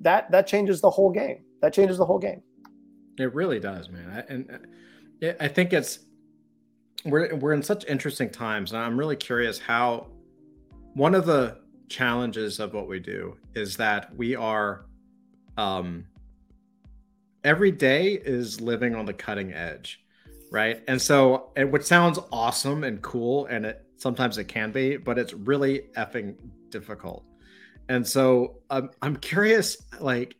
that that changes the whole game. That changes the whole game. It really does man. I, and uh, i think it's we're we're in such interesting times and i'm really curious how one of the challenges of what we do is that we are um every day is living on the cutting edge right? And so and which sounds awesome and cool and it sometimes it can be but it's really effing difficult. And so um, I'm curious, like,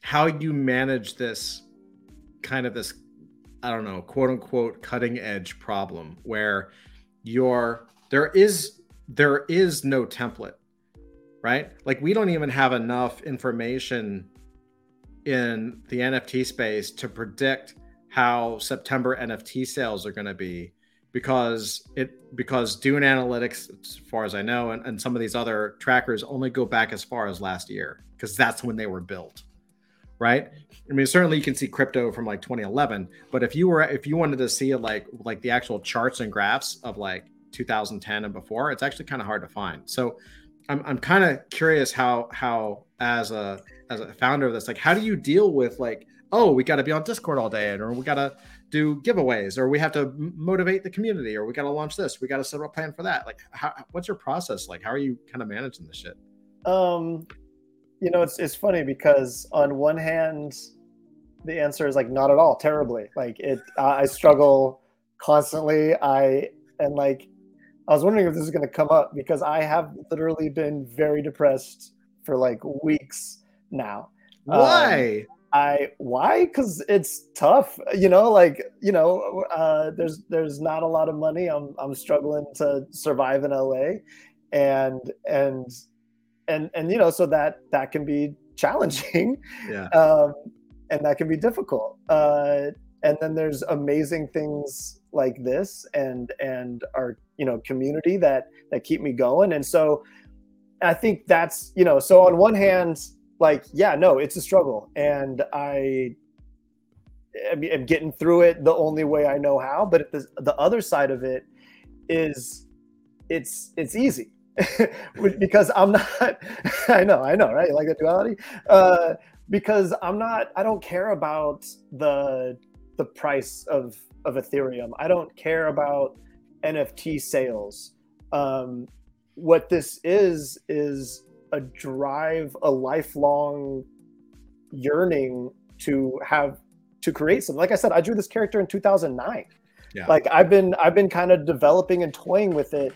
how you manage this kind of this, I don't know, quote unquote, cutting edge problem where you're there is there is no template, right? Like we don't even have enough information in the NFT space to predict how September NFT sales are going to be because it because Dune Analytics, as far as I know, and, and some of these other trackers only go back as far as last year because that's when they were built, right? I mean, certainly you can see crypto from like 2011, but if you were if you wanted to see like like the actual charts and graphs of like 2010 and before, it's actually kind of hard to find. So I'm I'm kind of curious how how as a as a founder of this, like how do you deal with like oh we got to be on Discord all day, or we got to do giveaways or we have to motivate the community or we got to launch this we got to set up a plan for that. Like how, what's your process? Like how are you kind of managing this shit? Um you know it's, it's funny because on one hand the answer is like not at all terribly. Like it i struggle constantly. I and like i was wondering if this is going to come up because i have literally been very depressed for like weeks now. Why? um, I why? Because it's tough, you know. Like you know, uh, there's there's not a lot of money. I'm I'm struggling to survive in LA, and and and and you know, so that that can be challenging, yeah, [LAUGHS] um, and that can be difficult. Uh, and then there's amazing things like this, and and our you know community that that keep me going. And so, I think that's you know, so on one hand like yeah no it's a struggle. And i am getting through it the only way i know how but the, the other side of it is it's it's easy. [LAUGHS] Because i'm not [LAUGHS] i know i know right? You like the duality? Uh because i'm not i don't care about the the price of of ethereum. I don't care about nft sales. Um what this is is a drive, a lifelong yearning to have to create something. Like I said, I drew this character in 2009. Yeah. Like I've been I've been kind of developing and toying with it.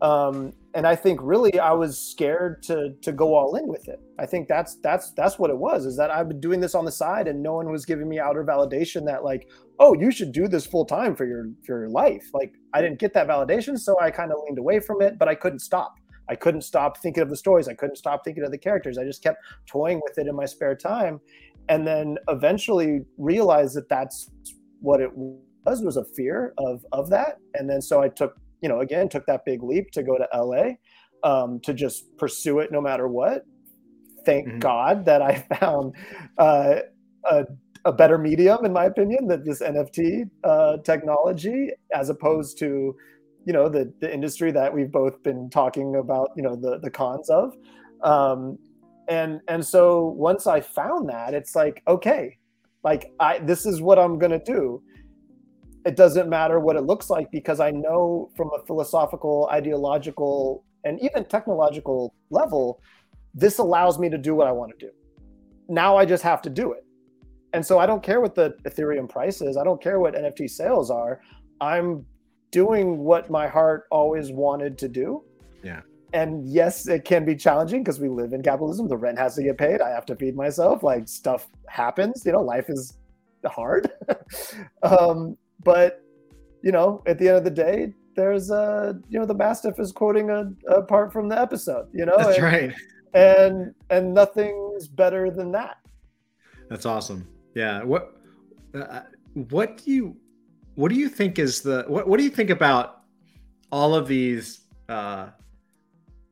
Um, and I think really I was scared to to go all in with it. I think that's that's that's what it was. Is that I've been doing this on the side and no one was giving me outer validation that like, oh, you should do this full time for your for your life. Like I didn't get that validation, so I kind of leaned away from it, but I couldn't stop. I couldn't stop thinking of the stories. I couldn't stop thinking of the characters. I just kept toying with it in my spare time, and then eventually realized that that's what it was was a fear of of that. And then so I took you know again took that big leap to go to LA um, to just pursue it no matter what. Thank mm-hmm. God that I [LAUGHS] found uh, a a better medium, in my opinion, that this NFT uh, technology, as opposed to you know the the industry that we've both been talking about you know the the cons of. Um and and so once i found that it's like okay like i this is what i'm going to do. It doesn't matter what it looks like because i know from a philosophical ideological and even technological level this allows me to do what i want to do. Now i just have to do it. And so i don't care what the ethereum price is. I don't care what nft sales are. I'm doing what my heart always wanted to do. Yeah. And yes, it can be challenging because we live in capitalism. The rent has to get paid. I have to feed myself. Like stuff happens. You know, life is hard. [LAUGHS] um, but you know, at the end of the day, there's a you know the mastiff is quoting a, a part from the episode. You know, that's and, right. And and nothing's better than that. That's awesome. Yeah. What uh, what do you what do you think is the what, what do you think about all of these uh,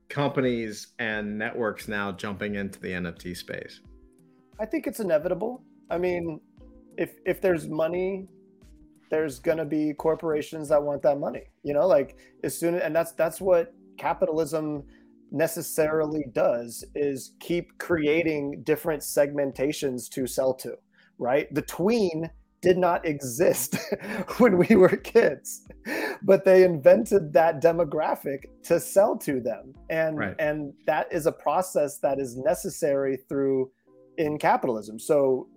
companies and networks now jumping into the NFT space? I think it's inevitable. I mean, if if there's money, there's gonna be corporations that want that money. You know, like as soon and that's that's what capitalism necessarily does is keep creating different segmentations to sell to, right? The tween did not exist [LAUGHS] when we were kids but they invented that demographic to sell to them. And right. and that is a process that is necessary through in capitalism. So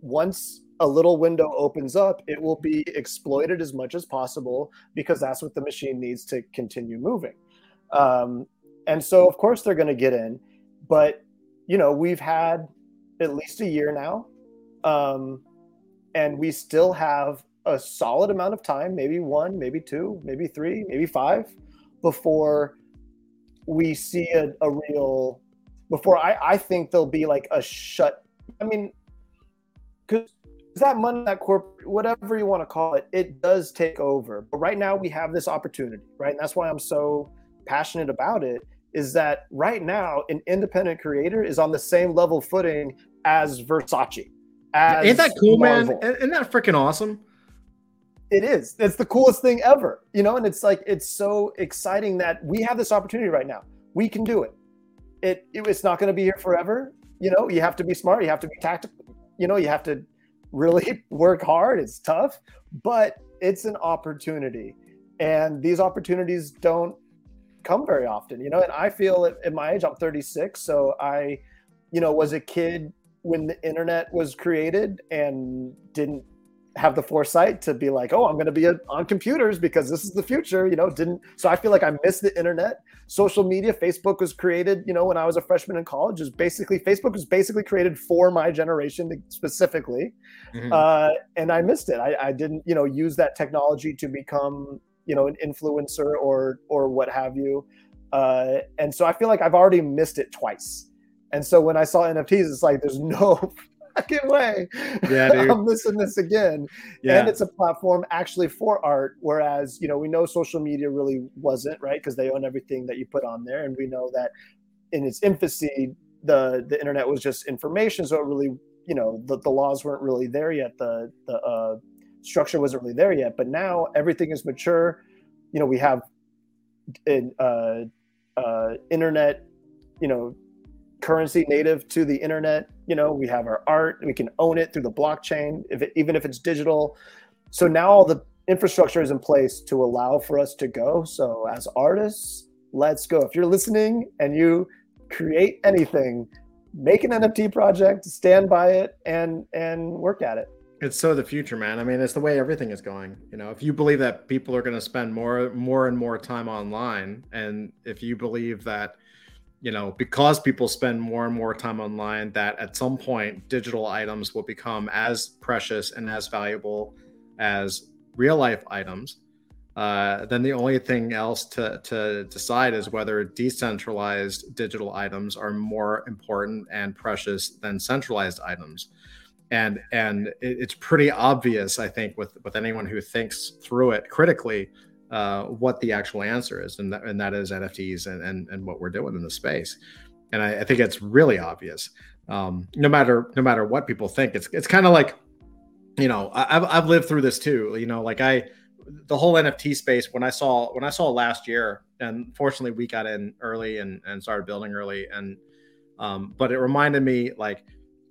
once a little window opens up it will be exploited as much as possible because that's what the machine needs to continue moving. Um, and so of course they're going to get in but you know we've had at least a year now um, and we still have a solid amount of time maybe one maybe two maybe three maybe five before we see a, a real before I, I think there'll be like a shut i mean because that money that corp whatever you want to call it it does take over. But right now we have this opportunity right? And that's why i'm so passionate about it is that right now an independent creator is on the same level footing as versace Ain't that cool, Marvel. man? Isn't that freaking awesome? It is. It's the coolest thing ever, you know. And it's like it's so exciting that we have this opportunity right now. We can do it. It, it it's not going to be here forever. You know, you have to be smart. You have to be tactical. You know, you have to really [LAUGHS] work hard. It's tough, but it's an opportunity, and these opportunities don't come very often. You know, and I feel at, at my age, I'm 36, so I, you know, was a kid when the internet was created and didn't have the foresight to be like, oh, I'm going to be a, on computers because this is the future. You know, didn't. So I feel like I missed the internet. social media. Facebook was created, you know, when I was a freshman in college. Is basically Facebook was basically created for my generation specifically, mm-hmm. uh, and I missed it. I, I didn't, you know, use that technology to become, you know, an influencer or or what have you. Uh, and so I feel like I've already missed it twice. And so when I saw NFTs, it's like there's no [LAUGHS] fucking way. Yeah, dude. I'm missing this again. Yeah. And it's a platform actually for art, whereas you know we know social media really wasn't right because they own everything that you put on there, and we know that in its infancy, the the internet was just information, so it really you know the, the laws weren't really there yet, the the uh, structure wasn't really there yet. But now everything is mature. You know, we have in, uh, uh, internet, you know, currency native to the internet. You know, we have our art, we can own it through the blockchain, if it, even if it's digital. So now all the infrastructure is in place to allow for us to go. So as artists, let's go. If you're listening and you create anything, make an NFT project, stand by it, and and work at it. It's so the future, man. I mean, it's the way everything is going. You know, if you believe that people are going to spend more, more and more time online, and if you believe that you know, because people spend more and more time online, that at some point digital items will become as precious and as valuable as real life items. Uh, then the only thing else to, to decide is whether decentralized digital items are more important and precious than centralized items. And and it, it's pretty obvious, I think, with with anyone who thinks through it critically, uh, what the actual answer is, and that, and that is NFTs and, and and what we're doing in the space. And I, I think it's really obvious. Um, no matter no matter what people think, it's it's kind of like, you know, I, I've I've lived through this too. You know, like I, the whole NFT space when I saw when I saw last year, and fortunately we got in early and and started building early, and um, but it reminded me like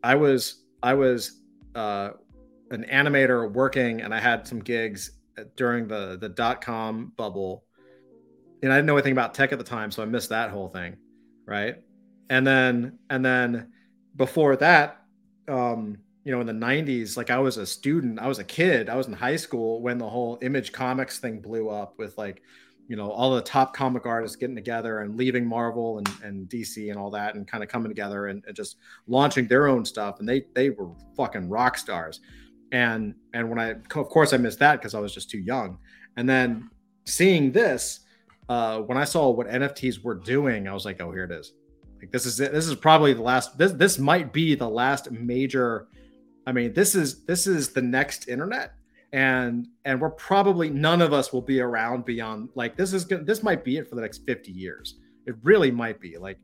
I was I was uh, an animator working, and I had some gigs during the the dot com bubble, and I didn't know anything about tech at the time, so I missed that whole thing, right? And then and then before that, um, you know, in the '90s, like I was a student, I was a kid, I was in high school when the whole Image Comics thing blew up with like, you know, all the top comic artists getting together and leaving Marvel and, and DC and all that, and kind of coming together and, and just launching their own stuff, and they they were fucking rock stars and and when i of course i missed that because i was just too young. And then seeing this uh when i saw what nfts were doing i was like oh here it is. Like this is it. This is probably the last this this might be the last major i mean this is this is the next internet. And and we're probably none of us will be around beyond like this is good this might be it for the next 50 years. It really might be. Like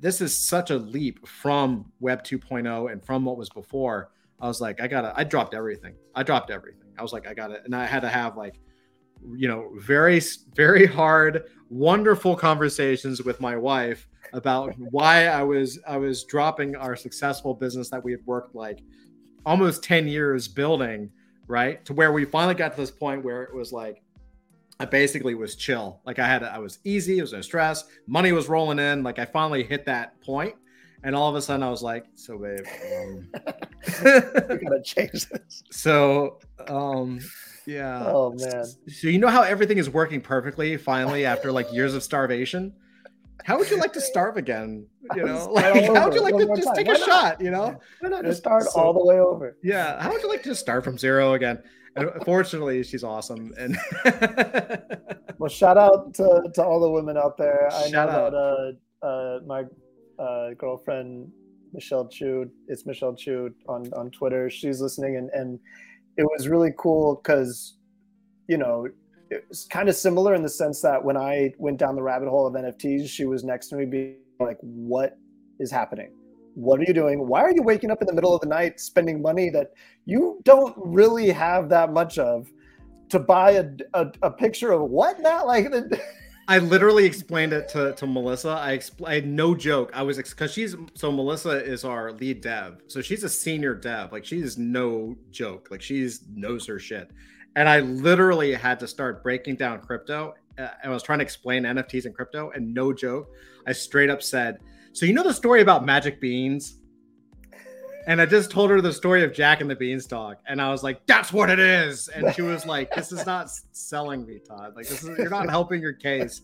this is such a leap from web 2.0 and from what was before I was like, I gotta, I dropped everything. I dropped everything. I was like, I gotta, and I had to have like, you know, very, very hard, wonderful conversations with my wife about why I was, I was dropping our successful business that we had worked like almost 10 years building, right? To where we finally got to this point where it was like, I basically was chill. Like I had, I was easy. It was no stress. Money was rolling in. Like I finally hit that point and all of a sudden, I was like, "So, babe, um, [LAUGHS] we gotta change this." So, um, yeah. Oh man. So you know how everything is working perfectly finally after like years of starvation. How would you like to starve again? You [LAUGHS] know, like how would you like to just time. take Why a not? shot? You know, Why not just start so, all the way over? Yeah. How would you like to just start from zero again? And fortunately, she's awesome. And [LAUGHS] well, shout out to, to all the women out there. I shout know out. that uh, uh, my uh, girlfriend Michelle Chu. It's Michelle Chu on on Twitter. She's listening, and and it was really cool because you know it's kind of similar in the sense that when I went down the rabbit hole of NFTs, she was next to me, being like, "What is happening? What are you doing? Why are you waking up in the middle of the night spending money that you don't really have that much of?" To buy a, a, a picture of what now? [LAUGHS] Like I literally explained it to, to Melissa. I explained no joke. I was because she's so Melissa is our lead dev, so she's a senior dev. Like she's no joke. Like she's knows her shit. And I literally had to start breaking down crypto. Uh, I was trying to explain NFTs and crypto, and no joke, I straight up said, "So you know the story about Magic Beans?" And I just told her the story of Jack and the Beanstalk, and I was like, "That's what it is." And she was like, "This is not selling me, Todd. Like this is you're not helping your case."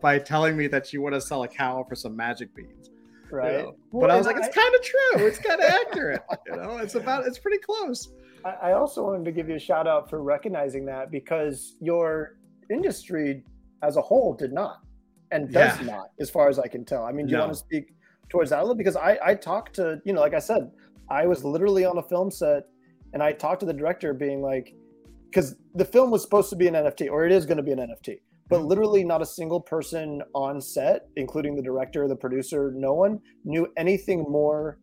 by telling me that you want to sell a cow for some magic beans. Right. You know? well, but I was like, it's kind of true. It's kind of [LAUGHS] accurate. You know, it's about it's pretty close. I also wanted to give you a shout out for recognizing that because your industry as a whole did not and does yeah. not, as far as I can tell. I mean, do you want to speak towards that a little? Because I, I talked to, you know, like I said, I was literally on a film set and I talked to the director being like, because the film was supposed to be an NFT or it is going to be an NFT, but mm-hmm. literally not a single person on set, including the director, the producer, no one knew anything more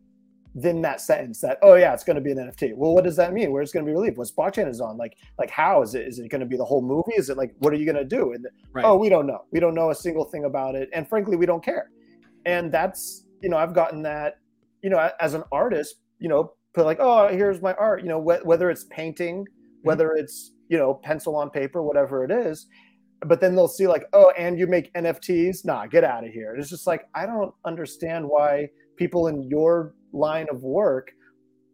than that sentence that oh yeah it's going to be an nft well what does that mean? Where's it going to be released? What's blockchain is on? Like like how is it? Is it going to be the whole movie? Is it like what are you going to do? And right. oh we don't know. We don't know a single thing about it and frankly we don't care. And that's you know i've gotten that you know as an artist you know put like oh here's my art you know wh- whether it's painting mm-hmm. whether it's you know pencil on paper whatever it is but then they'll see like oh and you make nfts nah get out of here it's just like i don't understand why people in your line of work,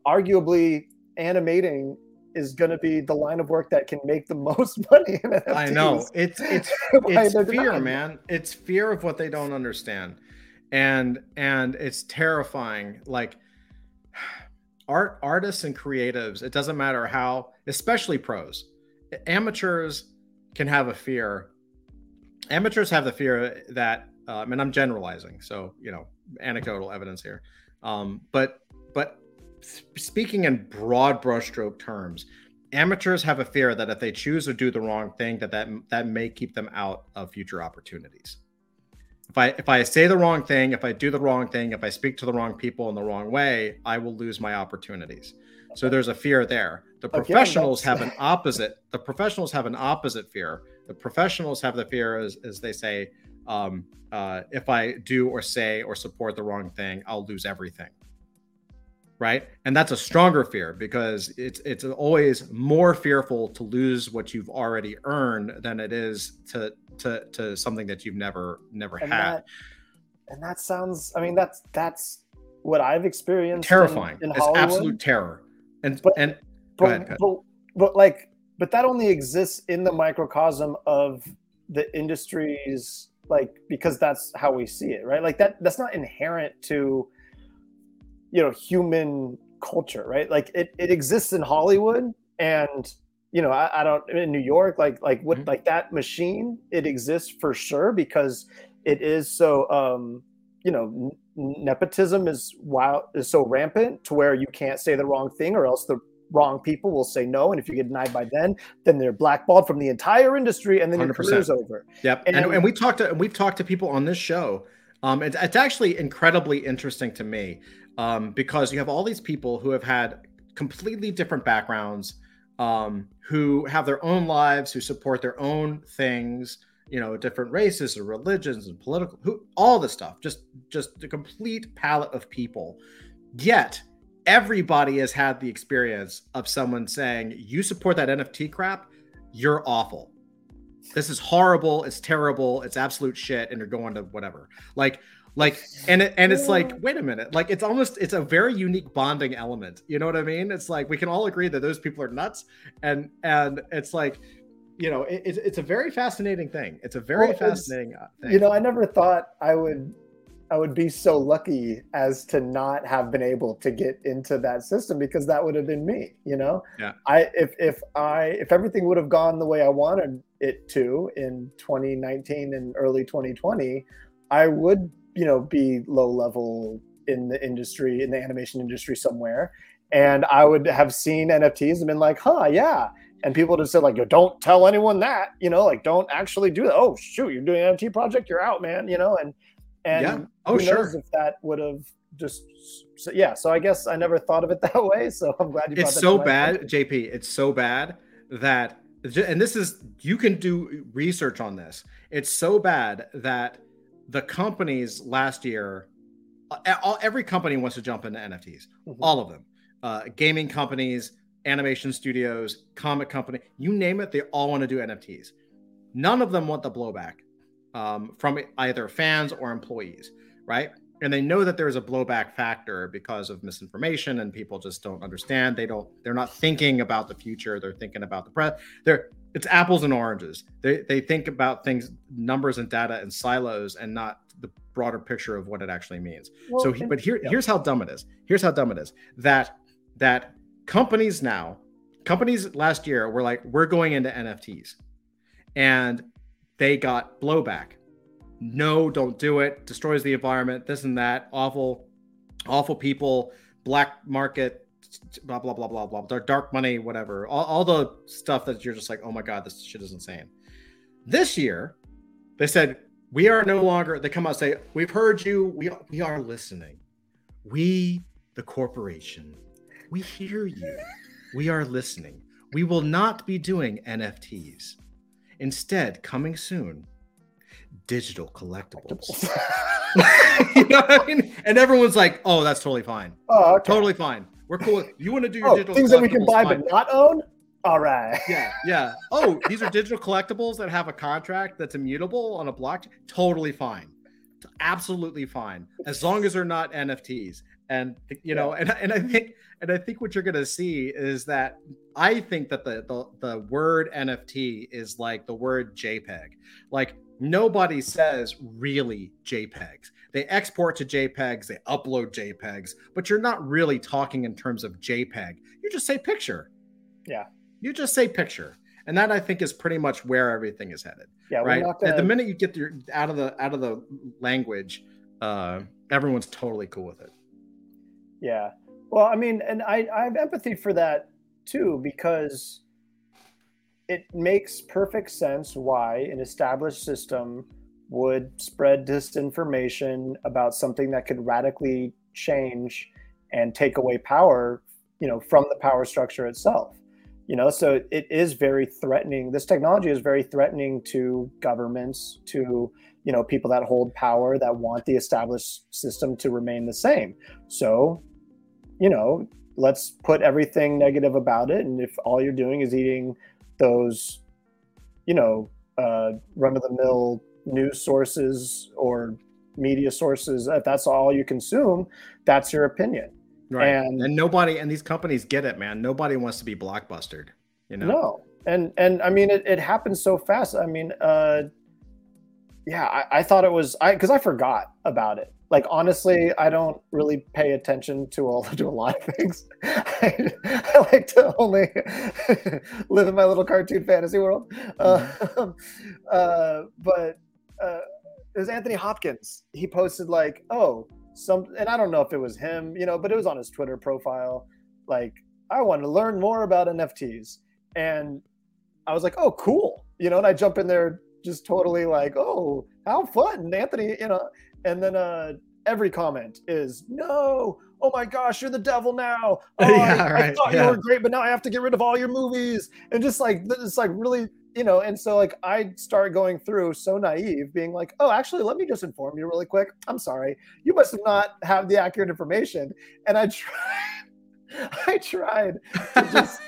arguably animating is going to be the line of work that can make the [LAUGHS] most money. I know it's [LAUGHS] it's it's fear, man. It's fear of what they don't understand, and and it's terrifying. Like art artists and creatives, it doesn't matter how, especially pros, amateurs can have a fear. Amateurs have the fear that, um, and I'm generalizing, so you know, anecdotal evidence here um, but but speaking in broad brushstroke terms, amateurs have a fear that if they choose to do the wrong thing, that that that may keep them out of future opportunities. If I if I say the wrong thing, if I do the wrong thing, if I speak to the wrong people in the wrong way, I will lose my opportunities. So there's a fear there. The professionals have an opposite. The professionals have an opposite fear. The professionals have the fear as, as they say, um, uh, if I do or say or support the wrong thing, I'll lose everything. Right, and that's a stronger fear because it's it's always more fearful to lose what you've already earned than it is to to to something that you've never never and had. That, and that sounds, I mean, that's that's what I've experienced. Terrifying. In, in it's absolute terror. And but, and but, ahead, but, but like but that only exists in the microcosm of the industry's like because that's how we see it right like that that's not inherent to you know human culture right like it, it exists in hollywood and you know I, I don't in new york like like what mm-hmm. like that machine it exists for sure because it is so um you know nepotism is wild is so rampant to where you can't say the wrong thing or else the wrong people will say no. And if you get denied by then, then they're blackballed from the entire industry and then 100%. your career's over. Yep. And, and, and we talked to, we've talked to people on this show. Um, it's, it's actually incredibly interesting to me um, because you have all these people who have had completely different backgrounds, um, who have their own lives, who support their own things, you know, different races or religions and political, who all this stuff, just just a complete palette of people. Yet everybody has had the experience of someone saying, You support that NFT crap, you're awful. This is horrible. It's terrible. It's absolute shit. And you're going to whatever. Like, like, and it, and it's like, wait a minute. Like, it's almost it's a very unique bonding element. You know what I mean? It's like we can all agree that those people are nuts, and and it's like, you know, it, it's it's a very fascinating thing. It's a very well, fascinating uh, thing. You know, I never thought I would I would be so lucky as to not have been able to get into that system because that would have been me, you know? Yeah. I if if I if everything would have gone the way I wanted it to in 2019 and early 2020, I would, you know, be low level in the industry, in the animation industry somewhere. And I would have seen NFTs and been like, huh, yeah. And people just said, like, Yo, don't tell anyone that, you know, like don't actually do that. Oh shoot, you're doing an NFT project, you're out, man, you know, and and yeah. oh, who sure. knows if that would have just so, yeah. So I guess I never thought of it [LAUGHS] that way. So I'm glad you. Brought it up. It's so bad, JP. It's so bad that, and this is you can do research on this. It's so bad that the companies last year, all, every company wants to jump into NFTs. Mm-hmm. All of them, uh, gaming companies, animation studios, comic company, you name it, they all want to do NFTs. None of them want the blowback um, from either fans or employees, right? And they know that there's a blowback factor because of misinformation and people just don't understand. They don't, they're not thinking about the future. They're thinking about the present. They're, it's apples and oranges. They they think about things, numbers and data and silos, and not the broader picture of what it actually means. Well, so, and, but here yeah. here's how dumb it is. Here's how dumb it is that that companies now, companies last year were like, we're going into NFTs, and they got blowback. No, don't do it. Destroys the environment. This and that. Awful, awful people. Black market blah blah blah blah blah dark money whatever all, all the stuff that you're just like oh my god this shit is insane this year they said we are no longer they come out and say we've heard you we, we are listening we the corporation we hear you we are listening we will not be doing nfts instead coming soon digital collectibles [LAUGHS] you know what I mean? And everyone's like, "Oh, that's totally fine. Oh, okay. totally fine. We're cool. You want to do your oh, digital things that we can buy fine. but not own? All right. Yeah, yeah. Oh, these are digital collectibles that have a contract that's immutable on a blockchain. Totally fine. Absolutely fine. As long as they're not NFTs. And you know, and and I think and I think what you're gonna see is that I think that the the, the word NFT is like the word JPEG. Like nobody says really JPEGs. They export to JPEGs, they upload JPEGs, but you're not really talking in terms of JPEG. You just say picture. Yeah. You just say picture. And that I think is pretty much where everything is headed. Yeah, right. Gonna... At the minute you get your, out of the out of the language, uh, everyone's totally cool with it. Yeah. Well, I mean, and I, I have empathy for that too, because it makes perfect sense why an established system would spread disinformation about something that could radically change and take away power you know from the power structure itself. You know so it is very threatening. This technology is very threatening to governments to you know people that hold power that want the established system to remain the same. So you know let's put everything negative about it and if all you're doing is eating those, you know, uh, run of the mill news sources or media sources, if that's all you consume, that's your opinion. Right. And, and nobody, and these companies get it, man. Nobody wants to be blockbustered, you know? No. And, and I mean, it, it happens so fast. I mean, uh, yeah, I, I thought it was, I, cause I forgot about it like honestly i don't really pay attention to a, [LAUGHS] to a lot of things I, [LAUGHS] I like to only [LAUGHS] live in my little cartoon fantasy world mm-hmm. uh, uh, but uh, it was anthony hopkins he posted like oh some and i don't know if it was him you know but it was on his twitter profile like i want to learn more about nfts and i was like oh cool you know and i jump in there just totally like oh how fun anthony you know and then uh, every comment is no. Oh my gosh, you're the devil now. [LAUGHS] Oh, yeah, I, right. I thought yeah. you were great, but now I have to get rid of all your movies. And just like it's like really, you know. And so like I start going through so naive, being like, oh, actually, let me just inform you really quick. I'm sorry, you must have not have the accurate information. And I tried, [LAUGHS] I tried to just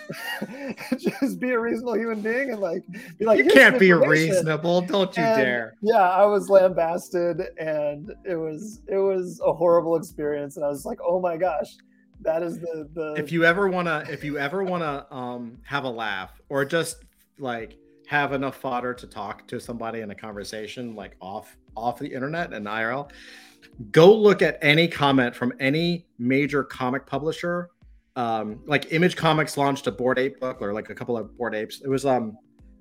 [LAUGHS] just be a reasonable human being and like be like you can't be reasonable, don't you and, dare. Yeah, I was lambasted and it was it was a horrible experience and I was like, "Oh my gosh, that is the the If you ever want to if you ever want to um have a laugh or just like have enough fodder to talk to somebody in a conversation like off off the internet and IRL, go look at any comment from any major comic publisher um, like Image Comics launched a Bored Ape book or like a couple of Bored Apes. It was um,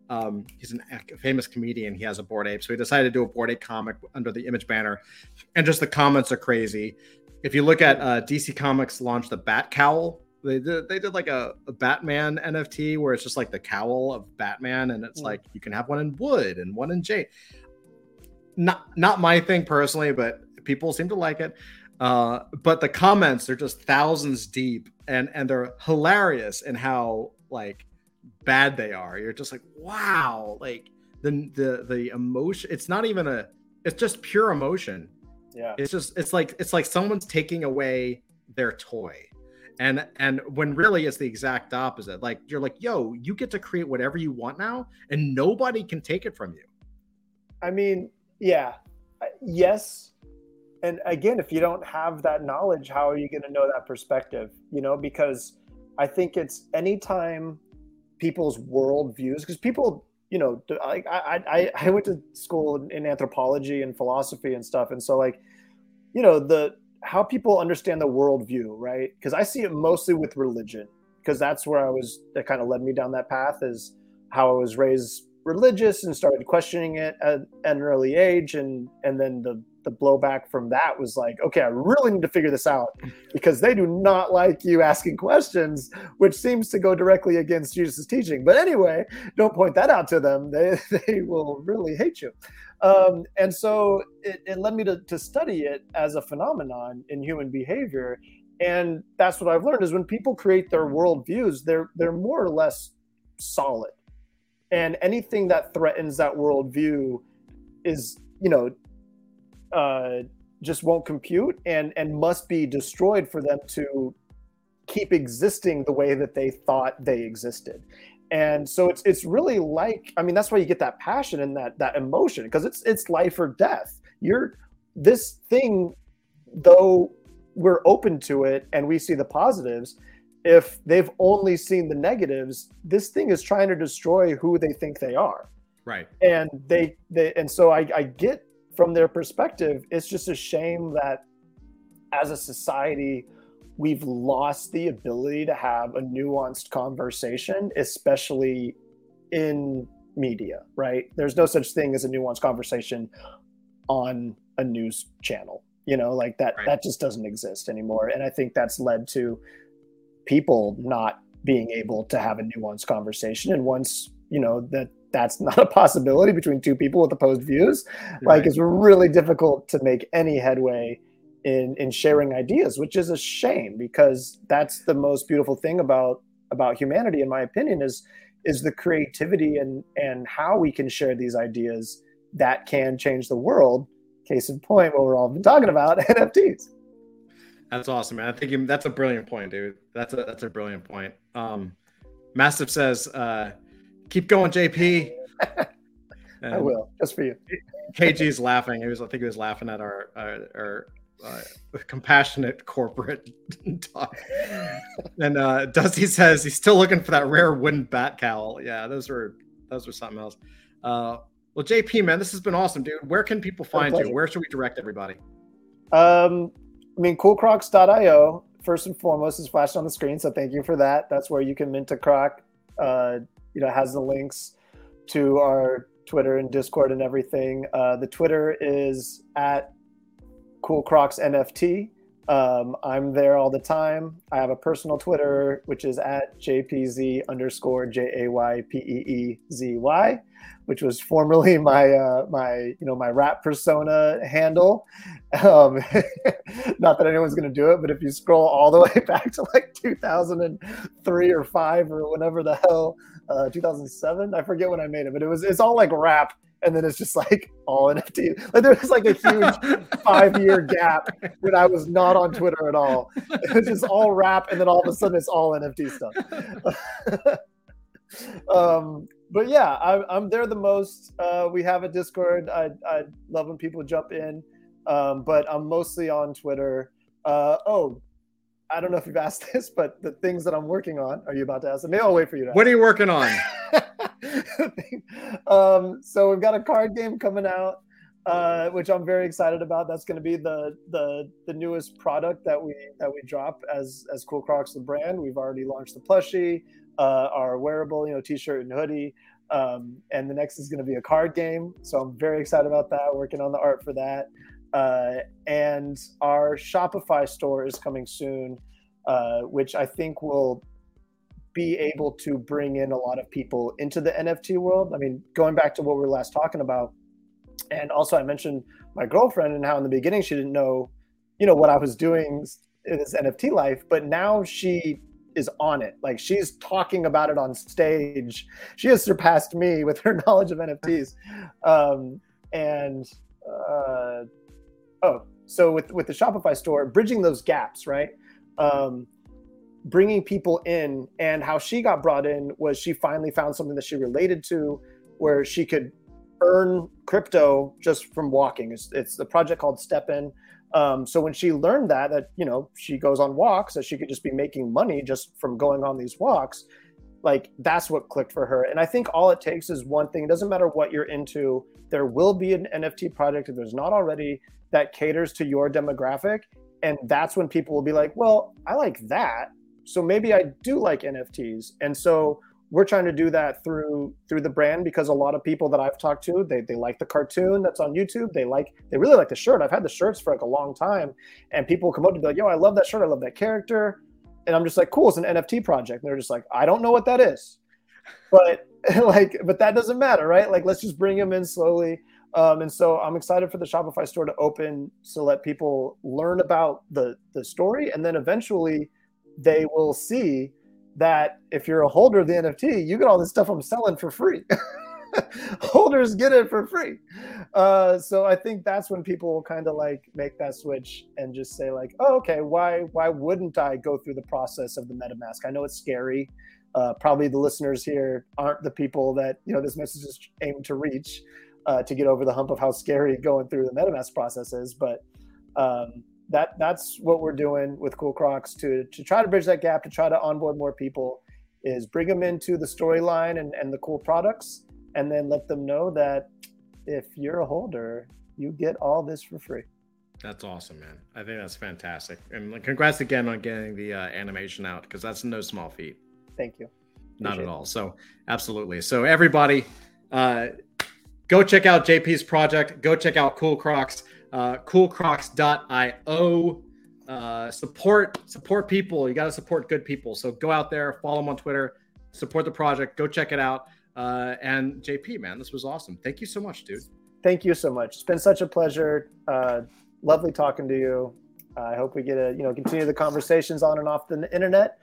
um, he's an, a famous comedian. He has a Bored Ape, so he decided to do a Bored Ape comic under the Image banner, and just the comments are crazy. If you look at uh, DC Comics launched the Bat Cowl. They did, they did like a, a, Batman NFT where it's just like the cowl of Batman, and it's mm. like you can have one in wood and one in jade. Not not my thing personally, but people seem to like it. Uh, but the comments are just thousands deep and and they're hilarious in how like bad they are. You're just like, wow, like the the the emotion. It's not even a. It's just pure emotion. Yeah. It's just it's like it's like someone's taking away their toy. And and when really it's the exact opposite. Like you're like, yo, you get to create whatever you want now, and nobody can take it from you. I mean, yeah, yes, and again if you don't have that knowledge how are you going to know that perspective you know because i think it's anytime people's world views because people you know I, I i went to school in anthropology and philosophy and stuff and so like you know the how people understand the worldview right because i see it mostly with religion because that's where i was that kind of led me down that path is how i was raised religious and started questioning it at, at an early age and and then the the blowback from that was like, okay, I really need to figure this out [LAUGHS] because they do not like you asking questions, which seems to go directly against Jesus' teaching. But anyway, don't point that out to them. They, [LAUGHS] they will really hate you. Um, and so it, it led me to, to study it as a phenomenon in human behavior. And that's what I've learned is when people create their worldviews, they're they're more or less solid. And anything that threatens that worldview is, you know, uh, just won't compute and and must be destroyed for them to keep existing the way that they thought they existed and so it's it's really like i mean that's why you get that passion and that that emotion because it's it's life or death. You're this thing though we're open to it and we see the positives if they've only seen the negatives this thing is trying to destroy who they think they are. Right. And they they and so i i get from their perspective, it's just a shame that as a society, we've lost the ability to have a nuanced conversation, especially in media, right? There's no such thing as a nuanced conversation on a news channel. You know, like that right. that just doesn't exist anymore. And I think that's led to people not being able to have a nuanced conversation. And once, you know, that that's not a possibility between two people with opposed views. Right. Like it's really difficult to make any headway in in sharing ideas, which is a shame because that's the most beautiful thing about about humanity, in my opinion, is is the creativity and and how we can share these ideas that can change the world. Case in point, what we're all been talking about [LAUGHS] NFTs. That's awesome, man. I think that's a brilliant point, dude. That's a that's a brilliant point. Um, Massive says. Uh, Keep going, JP. [LAUGHS] I will, just for you. KG's laughing. He was, I think, he was laughing at our our, our uh, compassionate corporate [LAUGHS] talk. and uh, Dusty says he's still looking for that rare wooden bat cowl. Yeah, those were those were something else. Uh, well, JP, man, this has been awesome, dude. Where can people find you? Where should we direct everybody? Um, I mean, coolcrocs.io first and foremost is flashed on the screen, so thank you for that. That's where you can mint a croc. Uh, you know has the links to our Twitter and Discord and everything. Uh, the Twitter is at Cool Crocs NFT. Um, I'm there all the time. I have a personal Twitter, which is at JPZ underscore J A Y P E E Z Y, which was formerly [LAUGHS] my uh, my you know my rap persona handle. Um, [LAUGHS] not that anyone's going to do it, but if you scroll all the [LAUGHS] way back to like 2003 or five or whatever the hell, uh, 2007, I forget when I made it, but it was it's all like rap and then it's just like all NFT. [LAUGHS] Like there was like a huge [LAUGHS] five year gap when I was not on Twitter at all. It was just all rap, and then all of a sudden it's all NFT stuff. [LAUGHS] um, but yeah, I, am there the most. Uh, we have a Discord. I, I love when people jump in, um, but I'm mostly on Twitter. Uh, oh, I don't know if you've asked this, but the things that I'm working on. Are you about to ask them? Maybe I'll wait for you to. What are you working on? [LAUGHS] um, so we've got a card game coming out, uh, which I'm very excited about. That's going to be the the the newest product that we that we drop as as Cool Crocs the brand. We've already launched the plushie, uh, our wearable, you know, t-shirt and hoodie. Um, and the next is going to be a card game. So I'm very excited about that. Working on the art for that. Uh, and our Shopify store is coming soon, uh, which I think will be able to bring in a lot of people into the NFT world. I mean, going back to what we were last talking about, and also I mentioned my girlfriend and how in the beginning she didn't know, you know, what I was doing in this NFT life, but now she is on it. Like she's talking about it on stage. She has surpassed me with her [LAUGHS] knowledge of NFTs. Um, and uh, oh, so with with the Shopify store, bridging those gaps, right? Um, bringing people in, and how she got brought in was she finally found something that she related to, where she could earn crypto just from walking. It's, it's a project called STEPN. Um, so when she learned that, that you know she goes on walks, that she could just be making money just from going on these walks, like that's what clicked for her and i think all it takes is one thing it doesn't matter what you're into there will be an nft project if there's not already that caters to your demographic and that's when people will be like well i like that so maybe i do like nfts and so we're trying to do that through through the brand because a lot of people that I've talked to, they, they like the cartoon that's on YouTube. They like they really like the shirt. I've had the shirts for like a long time, and people come up to me like, "Yo, I love that shirt. I love that character," and I'm just like, "Cool, it's an NFT project." And they're just like, "I don't know what that is," but [LAUGHS] like, but that doesn't matter, right? Like, let's just bring them in slowly. Um, and so I'm excited for the Shopify store to open to let people learn about the the story, and then eventually they will see that if you're a holder of the NFT, you get all this stuff I'm selling for free. [LAUGHS] Holders get it for free. Uh, so I think that's when people will kind of like make that switch and just say like, oh, okay, why why wouldn't I go through the process of the MetaMask? I know it's scary. Uh, probably the listeners here aren't the people that you know this message is aimed to reach uh, to get over the hump of how scary going through the MetaMask process is. But um, that that's what we're doing with Cool Crocs to to try to bridge that gap, to try to onboard more people, is bring them into the storyline and, and the cool products, and then let them know that if you're a holder, you get all this for free. That's awesome, man. I think that's fantastic. And congrats again on getting the uh, animation out because that's no small feat. Thank you. Not Appreciate at all. So, absolutely. So, everybody, uh, go check out JP's project. Go check out Cool Crocs uh, coolcrocs.io. Uh, support support people. You got to support good people. So go out there, follow them on Twitter, support the project. Go check it out. Uh, and JP, man, this was awesome. Thank you so much, dude. Thank you so much. It's been such a pleasure. Uh, lovely talking to you. I hope we get to you know continue the conversations on and off the internet.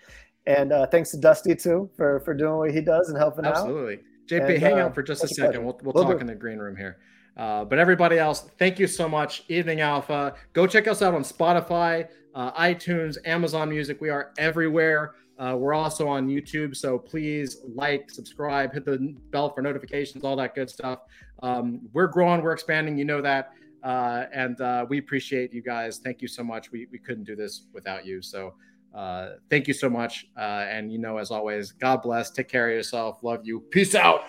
And uh, thanks to Dusty too for for doing what he does and helping Absolutely. out. Absolutely, JP. And, hang uh, out for just a second. We'll we'll, we'll talk do. in the green room here. Uh, but everybody else, thank you so much. Evening Alpha. Go check us out on Spotify, uh, iTunes, Amazon Music. We are everywhere. Uh, we're also on YouTube. So please like, subscribe, hit the bell for notifications, all that good stuff. Um, we're growing, we're expanding. You know that. Uh, and uh, we appreciate you guys. Thank you so much. We, we couldn't do this without you. So thank you so much. and, you know, as always, God bless. Take care of yourself. Love you. Peace out.